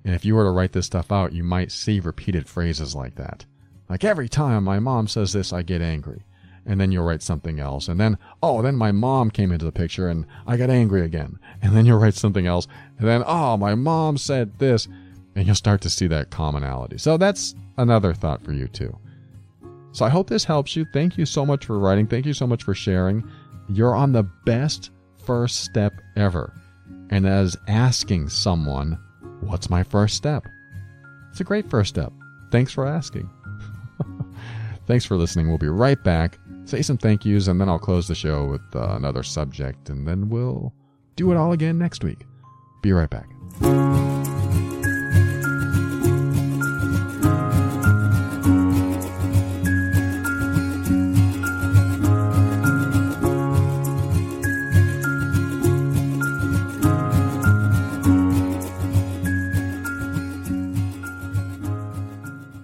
And if you were to write this stuff out, you might see repeated phrases like that. Like every time my mom says this, I get angry. And then you'll write something else. And then, oh, then my mom came into the picture and I got angry again. And then you'll write something else. And then, oh, my mom said this. And you'll start to see that commonality. So that's another thought for you too. So I hope this helps you. Thank you so much for writing. Thank you so much for sharing. You're on the best first step ever. And as asking someone, what's my first step? It's a great first step. Thanks for asking. Thanks for listening. We'll be right back. Say some thank yous, and then I'll close the show with uh, another subject, and then we'll do it all again next week. Be right back.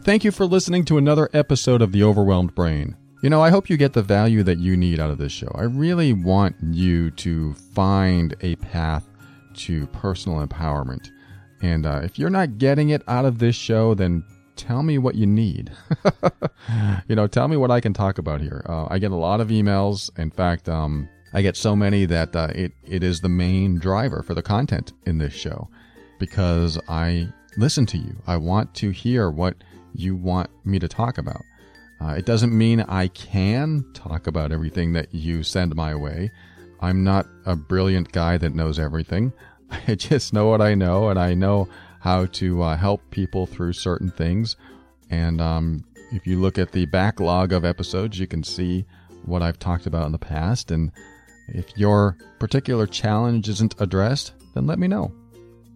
Thank you for listening to another episode of The Overwhelmed Brain. You know, I hope you get the value that you need out of this show. I really want you to find a path to personal empowerment. And uh, if you're not getting it out of this show, then tell me what you need. you know, tell me what I can talk about here. Uh, I get a lot of emails. In fact, um, I get so many that uh, it, it is the main driver for the content in this show because I listen to you. I want to hear what you want me to talk about. Uh, it doesn't mean I can talk about everything that you send my way. I'm not a brilliant guy that knows everything. I just know what I know, and I know how to uh, help people through certain things. And um, if you look at the backlog of episodes, you can see what I've talked about in the past. And if your particular challenge isn't addressed, then let me know.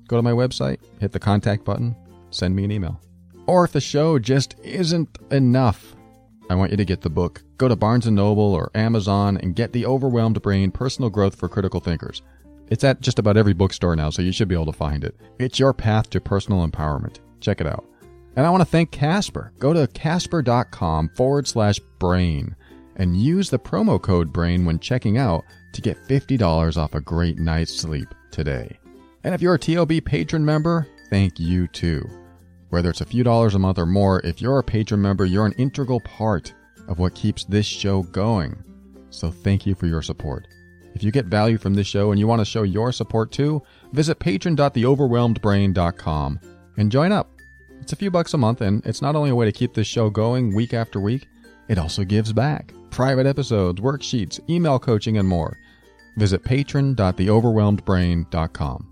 Go to my website, hit the contact button, send me an email. Or if the show just isn't enough, I want you to get the book. Go to Barnes & Noble or Amazon and get The Overwhelmed Brain Personal Growth for Critical Thinkers. It's at just about every bookstore now, so you should be able to find it. It's your path to personal empowerment. Check it out. And I want to thank Casper. Go to casper.com forward slash brain and use the promo code BRAIN when checking out to get $50 off a great night's sleep today. And if you're a TOB patron member, thank you too. Whether it's a few dollars a month or more, if you're a patron member, you're an integral part of what keeps this show going. So thank you for your support. If you get value from this show and you want to show your support too, visit patron.theoverwhelmedbrain.com and join up. It's a few bucks a month, and it's not only a way to keep this show going week after week, it also gives back. Private episodes, worksheets, email coaching, and more. Visit patron.theoverwhelmedbrain.com.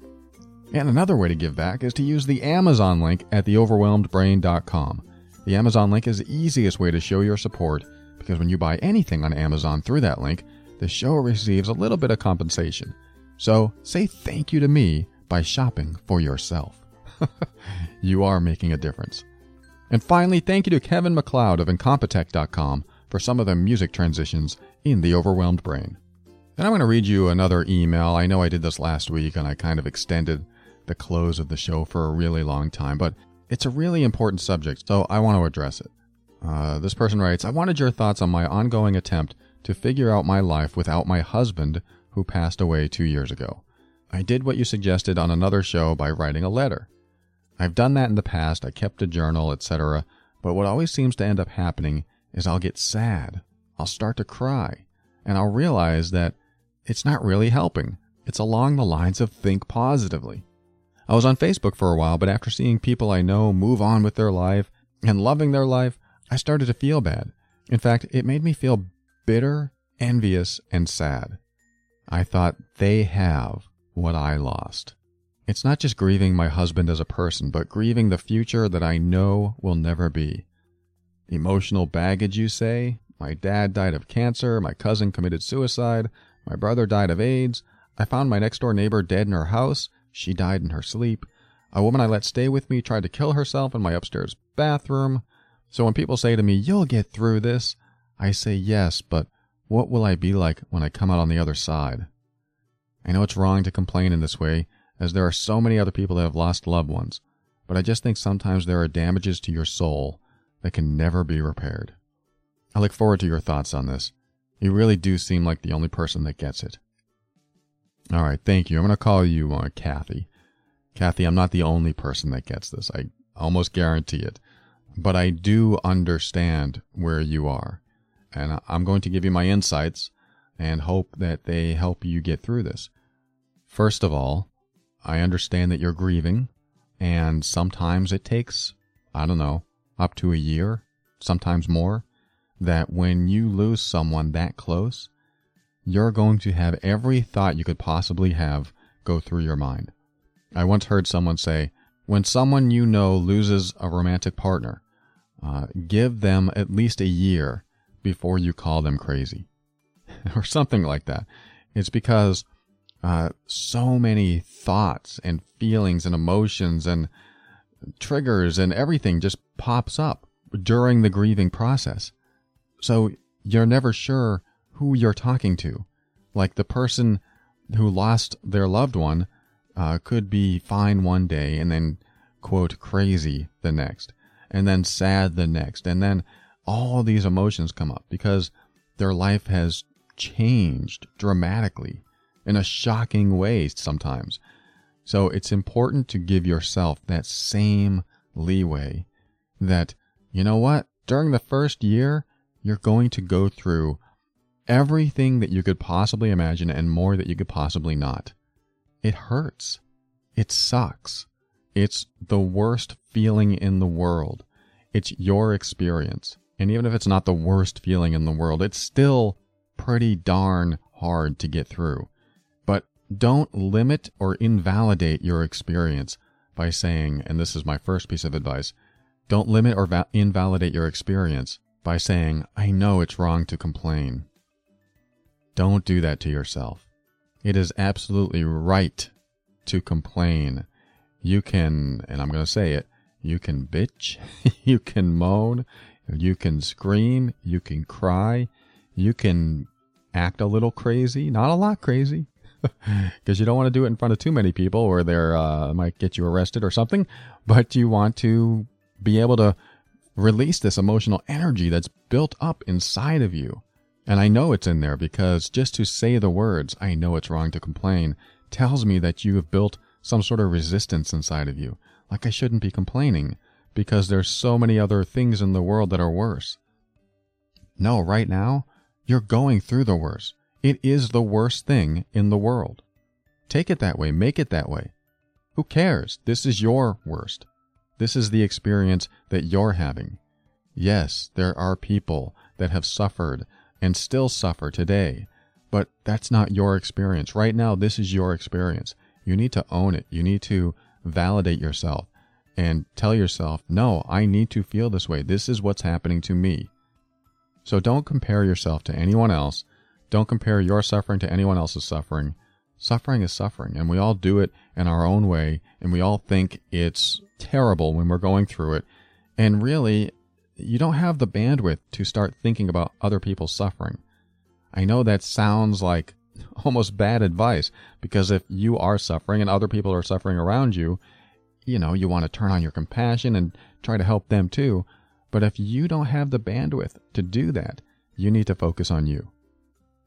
And another way to give back is to use the Amazon link at theoverwhelmedbrain.com. The Amazon link is the easiest way to show your support because when you buy anything on Amazon through that link, the show receives a little bit of compensation. So say thank you to me by shopping for yourself. you are making a difference. And finally, thank you to Kevin MacLeod of Incompetech.com for some of the music transitions in The Overwhelmed Brain. And I'm going to read you another email. I know I did this last week and I kind of extended the close of the show for a really long time, but it's a really important subject, so I want to address it. Uh, this person writes I wanted your thoughts on my ongoing attempt to figure out my life without my husband, who passed away two years ago. I did what you suggested on another show by writing a letter. I've done that in the past, I kept a journal, etc., but what always seems to end up happening is I'll get sad, I'll start to cry, and I'll realize that it's not really helping. It's along the lines of think positively. I was on Facebook for a while, but after seeing people I know move on with their life and loving their life, I started to feel bad. In fact, it made me feel bitter, envious, and sad. I thought they have what I lost. It's not just grieving my husband as a person, but grieving the future that I know will never be. Emotional baggage, you say? My dad died of cancer, my cousin committed suicide, my brother died of AIDS, I found my next door neighbor dead in her house, she died in her sleep. A woman I let stay with me tried to kill herself in my upstairs bathroom. So when people say to me, You'll get through this, I say yes, but what will I be like when I come out on the other side? I know it's wrong to complain in this way, as there are so many other people that have lost loved ones, but I just think sometimes there are damages to your soul that can never be repaired. I look forward to your thoughts on this. You really do seem like the only person that gets it. All right, thank you. I'm going to call you uh, Kathy. Kathy, I'm not the only person that gets this. I almost guarantee it. But I do understand where you are. And I'm going to give you my insights and hope that they help you get through this. First of all, I understand that you're grieving, and sometimes it takes, I don't know, up to a year, sometimes more, that when you lose someone that close, you're going to have every thought you could possibly have go through your mind. I once heard someone say, when someone you know loses a romantic partner, uh, give them at least a year before you call them crazy, or something like that. It's because uh, so many thoughts and feelings and emotions and triggers and everything just pops up during the grieving process. So you're never sure who you're talking to. Like the person who lost their loved one uh, could be fine one day and then, quote, crazy the next, and then sad the next, and then all these emotions come up because their life has changed dramatically in a shocking way sometimes. So it's important to give yourself that same leeway that, you know what, during the first year, you're going to go through everything that you could possibly imagine and more that you could possibly not. It hurts. It sucks. It's the worst feeling in the world. It's your experience. And even if it's not the worst feeling in the world, it's still pretty darn hard to get through. But don't limit or invalidate your experience by saying, and this is my first piece of advice, don't limit or va- invalidate your experience by saying, I know it's wrong to complain. Don't do that to yourself. It is absolutely right to complain. You can, and I'm going to say it, you can bitch, you can moan, you can scream, you can cry, you can act a little crazy, not a lot crazy, because you don't want to do it in front of too many people or they uh, might get you arrested or something, but you want to be able to release this emotional energy that's built up inside of you. And I know it's in there because just to say the words, I know it's wrong to complain, tells me that you have built some sort of resistance inside of you. Like I shouldn't be complaining because there's so many other things in the world that are worse. No, right now, you're going through the worst. It is the worst thing in the world. Take it that way, make it that way. Who cares? This is your worst. This is the experience that you're having. Yes, there are people that have suffered and still suffer today. But that's not your experience. Right now, this is your experience. You need to own it. You need to validate yourself and tell yourself, no, I need to feel this way. This is what's happening to me. So don't compare yourself to anyone else. Don't compare your suffering to anyone else's suffering. Suffering is suffering, and we all do it in our own way, and we all think it's terrible when we're going through it. And really, you don't have the bandwidth to start thinking about other people's suffering. I know that sounds like almost bad advice because if you are suffering and other people are suffering around you, you know, you want to turn on your compassion and try to help them too. But if you don't have the bandwidth to do that, you need to focus on you.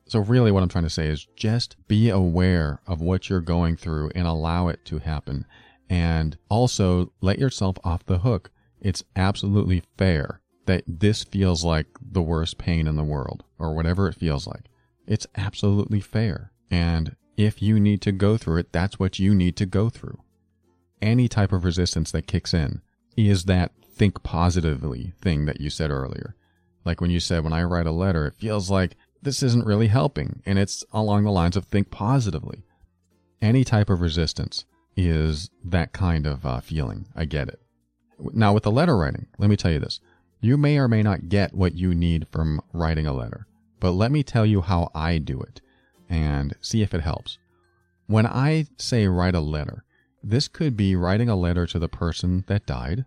So, really, what I'm trying to say is just be aware of what you're going through and allow it to happen. And also let yourself off the hook it's absolutely fair that this feels like the worst pain in the world or whatever it feels like. It's absolutely fair. And if you need to go through it, that's what you need to go through. Any type of resistance that kicks in is that think positively thing that you said earlier. Like when you said, when I write a letter, it feels like this isn't really helping. And it's along the lines of think positively. Any type of resistance is that kind of uh, feeling. I get it. Now, with the letter writing, let me tell you this. You may or may not get what you need from writing a letter, but let me tell you how I do it and see if it helps. When I say write a letter, this could be writing a letter to the person that died.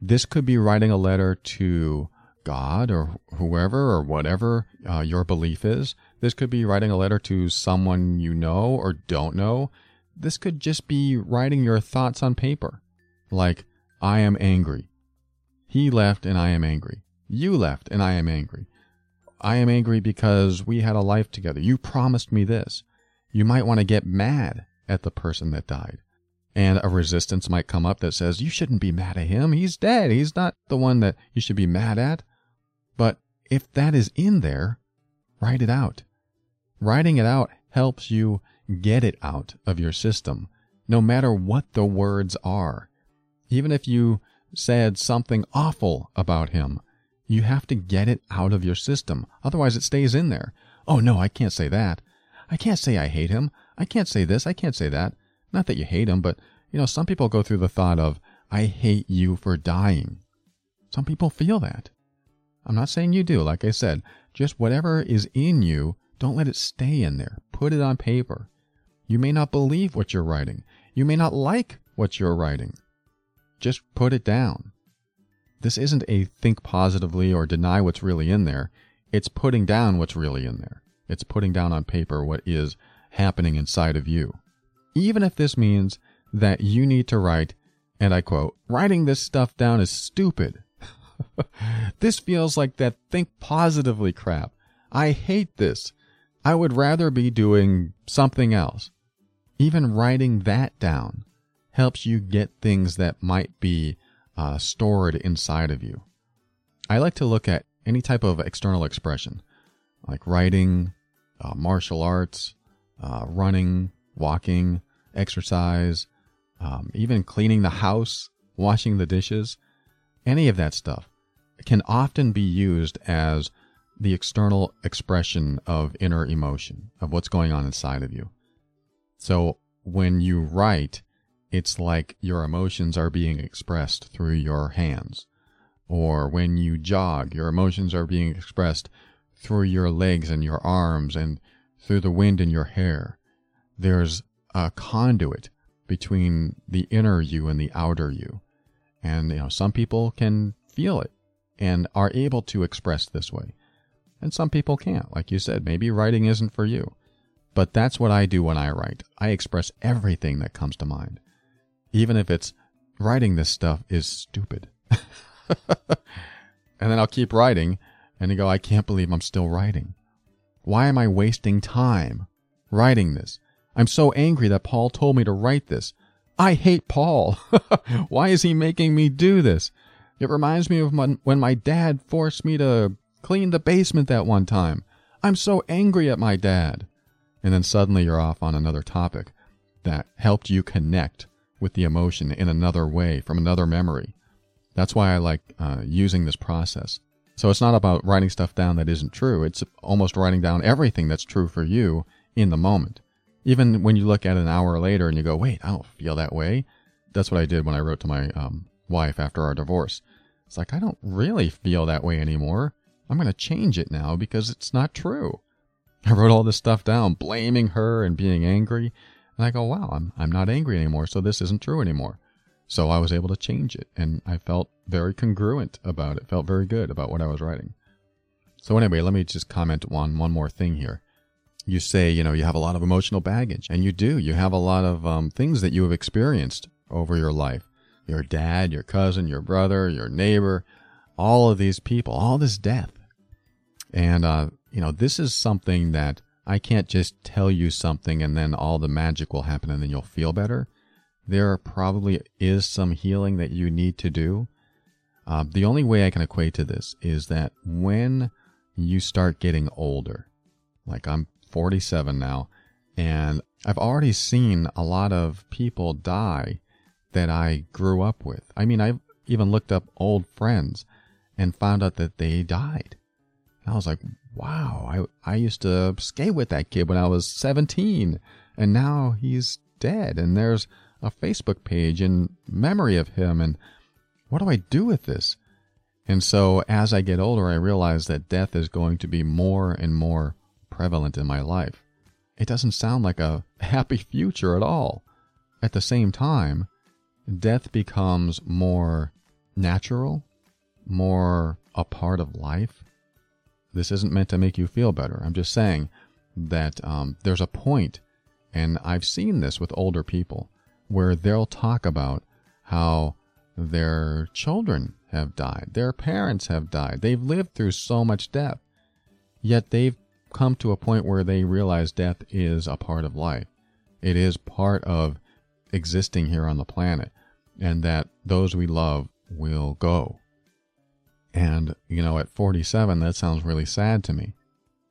This could be writing a letter to God or whoever or whatever uh, your belief is. This could be writing a letter to someone you know or don't know. This could just be writing your thoughts on paper. Like, I am angry. He left and I am angry. You left and I am angry. I am angry because we had a life together. You promised me this. You might want to get mad at the person that died. And a resistance might come up that says, you shouldn't be mad at him. He's dead. He's not the one that you should be mad at. But if that is in there, write it out. Writing it out helps you get it out of your system, no matter what the words are. Even if you said something awful about him, you have to get it out of your system. Otherwise, it stays in there. Oh, no, I can't say that. I can't say I hate him. I can't say this. I can't say that. Not that you hate him, but, you know, some people go through the thought of, I hate you for dying. Some people feel that. I'm not saying you do. Like I said, just whatever is in you, don't let it stay in there. Put it on paper. You may not believe what you're writing. You may not like what you're writing. Just put it down. This isn't a think positively or deny what's really in there. It's putting down what's really in there. It's putting down on paper what is happening inside of you even if this means that you need to write, and I quote, writing this stuff down is stupid. this feels like that think positively crap. I hate this. I would rather be doing something else. Even writing that down helps you get things that might be uh, stored inside of you. I like to look at any type of external expression, like writing, uh, martial arts, uh, running, walking, exercise, um, even cleaning the house, washing the dishes, any of that stuff can often be used as the external expression of inner emotion, of what's going on inside of you. So when you write, it's like your emotions are being expressed through your hands. Or when you jog, your emotions are being expressed through your legs and your arms and through the wind in your hair. There's a conduit between the inner you and the outer you. And, you know, some people can feel it and are able to express this way. And some people can't. Like you said, maybe writing isn't for you. But that's what I do when I write. I express everything that comes to mind. Even if it's writing this stuff is stupid. and then I'll keep writing and you go, I can't believe I'm still writing. Why am I wasting time writing this? I'm so angry that Paul told me to write this. I hate Paul. Why is he making me do this? It reminds me of when my dad forced me to clean the basement that one time. I'm so angry at my dad. And then suddenly you're off on another topic that helped you connect with the emotion in another way from another memory. That's why I like uh, using this process. So it's not about writing stuff down that isn't true. It's almost writing down everything that's true for you in the moment. Even when you look at it an hour later and you go, wait, I don't feel that way. That's what I did when I wrote to my um, wife after our divorce. It's like, I don't really feel that way anymore. I'm going to change it now because it's not true. I wrote all this stuff down, blaming her and being angry. And I go, wow, I'm, I'm not angry anymore, so this isn't true anymore. So I was able to change it, and I felt very congruent about it, felt very good about what I was writing. So anyway, let me just comment on one more thing here you say, you know, you have a lot of emotional baggage, and you do. You have a lot of um, things that you have experienced over your life. Your dad, your cousin, your brother, your neighbor, all of these people, all this death. And, uh, you know, this is something that I can't just tell you something and then all the magic will happen and then you'll feel better. There probably is some healing that you need to do. Uh, the only way I can equate to this is that when you start getting older, like I'm 47 now, and I've already seen a lot of people die that I grew up with. I mean, I've even looked up old friends and found out that they died. And I was like, wow, I, I used to skate with that kid when I was 17, and now he's dead. And there's a Facebook page in memory of him. And what do I do with this? And so as I get older, I realize that death is going to be more and more prevalent in my life. It doesn't sound like a happy future at all. At the same time, death becomes more natural, more a part of life. This isn't meant to make you feel better. I'm just saying that um, there's a point, and I've seen this with older people, where they'll talk about how their children have died, their parents have died, they've lived through so much death, yet they've come to a point where they realize death is a part of life. It is part of existing here on the planet, and that those we love will go. And, you know, at 47, that sounds really sad to me.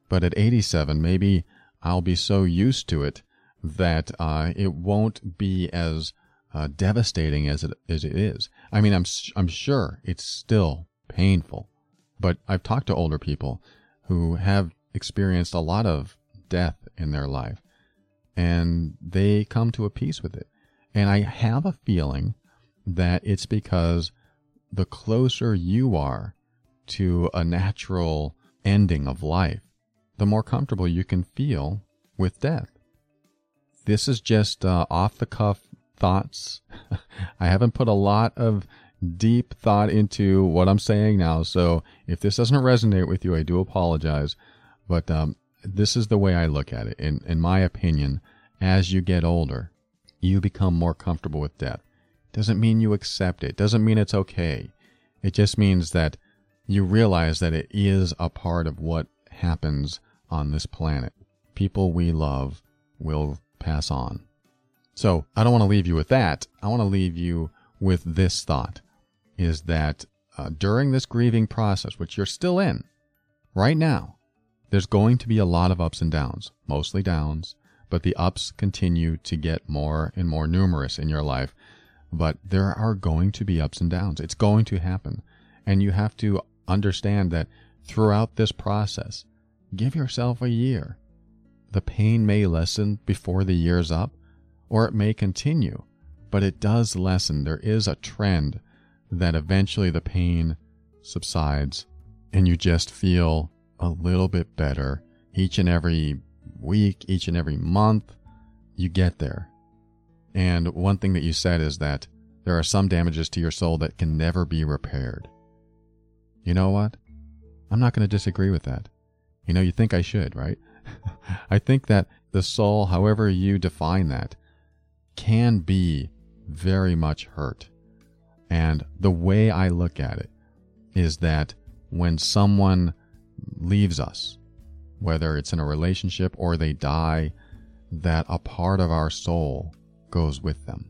But at 87, maybe I'll be so used to it that uh, it won't be as uh, devastating as it as it is. I mean, I'm I'm sure it's still painful, but I've talked to older people who have experienced a lot of death in their life, and they come to a peace with it. And I have a feeling that it's because the closer you are to a natural ending of life, the more comfortable you can feel with death. This is just uh, off the cuff thoughts. I haven't put a lot of deep thought into what I'm saying now, so if this doesn't resonate with you, I do apologize. But um, this is the way I look at it. In, in my opinion, as you get older, you become more comfortable with death. Doesn't mean you accept it. Doesn't mean it's okay. It just means that you realize that it is a part of what happens on this planet. People we love will pass on. So I don't want to leave you with that. I want to leave you with this thought is that uh, during this grieving process, which you're still in right now, there's going to be a lot of ups and downs, mostly downs, but the ups continue to get more and more numerous in your life. But there are going to be ups and downs. It's going to happen. And you have to understand that throughout this process, give yourself a year. The pain may lessen before the year's up, or it may continue, but it does lessen. There is a trend that eventually the pain subsides and you just feel a little bit better each and every week, each and every month. You get there. And one thing that you said is that there are some damages to your soul that can never be repaired. You know what? I'm not going to disagree with that. You know, you think I should, right? I think that the soul, however you define that, can be very much hurt. And the way I look at it is that when someone leaves us, whether it's in a relationship or they die, that a part of our soul goes with them.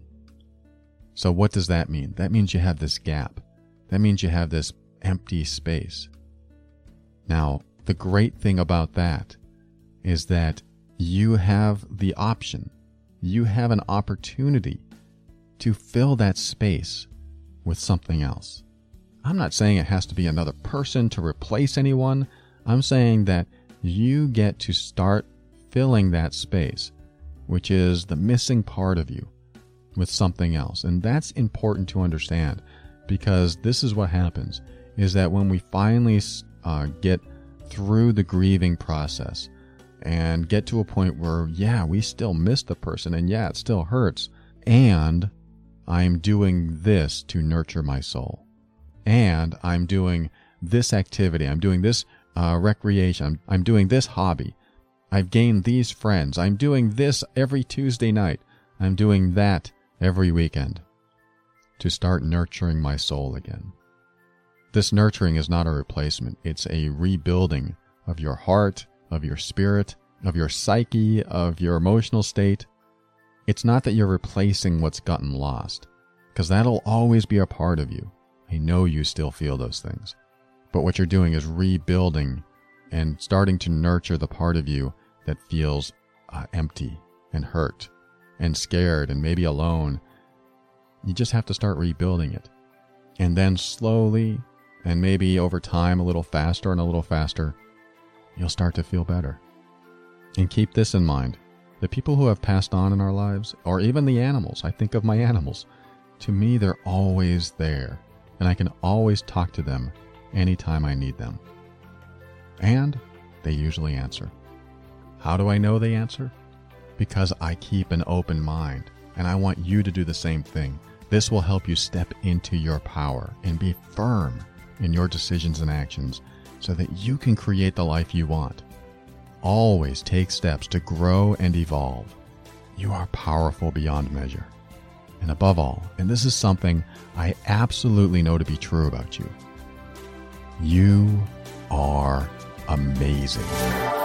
So, what does that mean? That means you have this gap. That means you have this empty space. Now, the great thing about that is that you have the option, you have an opportunity to fill that space with something else. I'm not saying it has to be another person to replace anyone. I'm saying that you get to start filling that space, which is the missing part of you, with something else. And that's important to understand because this is what happens is that when we finally uh, get through the grieving process and get to a point where, yeah, we still miss the person and yeah, it still hurts. And I'm doing this to nurture my soul. And I'm doing this activity. I'm doing this uh, recreation. I'm, I'm doing this hobby. I've gained these friends. I'm doing this every Tuesday night. I'm doing that every weekend to start nurturing my soul again. This nurturing is not a replacement, it's a rebuilding of your heart, of your spirit, of your psyche, of your emotional state. It's not that you're replacing what's gotten lost, because that'll always be a part of you. I know you still feel those things. But what you're doing is rebuilding and starting to nurture the part of you that feels uh, empty and hurt and scared and maybe alone. You just have to start rebuilding it. And then slowly, and maybe over time, a little faster and a little faster, you'll start to feel better. And keep this in mind The people who have passed on in our lives, or even the animals, I think of my animals, to me, they're always there, and I can always talk to them anytime I need them. And they usually answer. How do I know they answer? Because I keep an open mind, and I want you to do the same thing. This will help you step into your power and be firm in your decisions and actions so that you can create the life you want. Always take steps to grow and evolve. You are powerful beyond measure. And above all, and this is something I absolutely know to be true about you, you are amazing.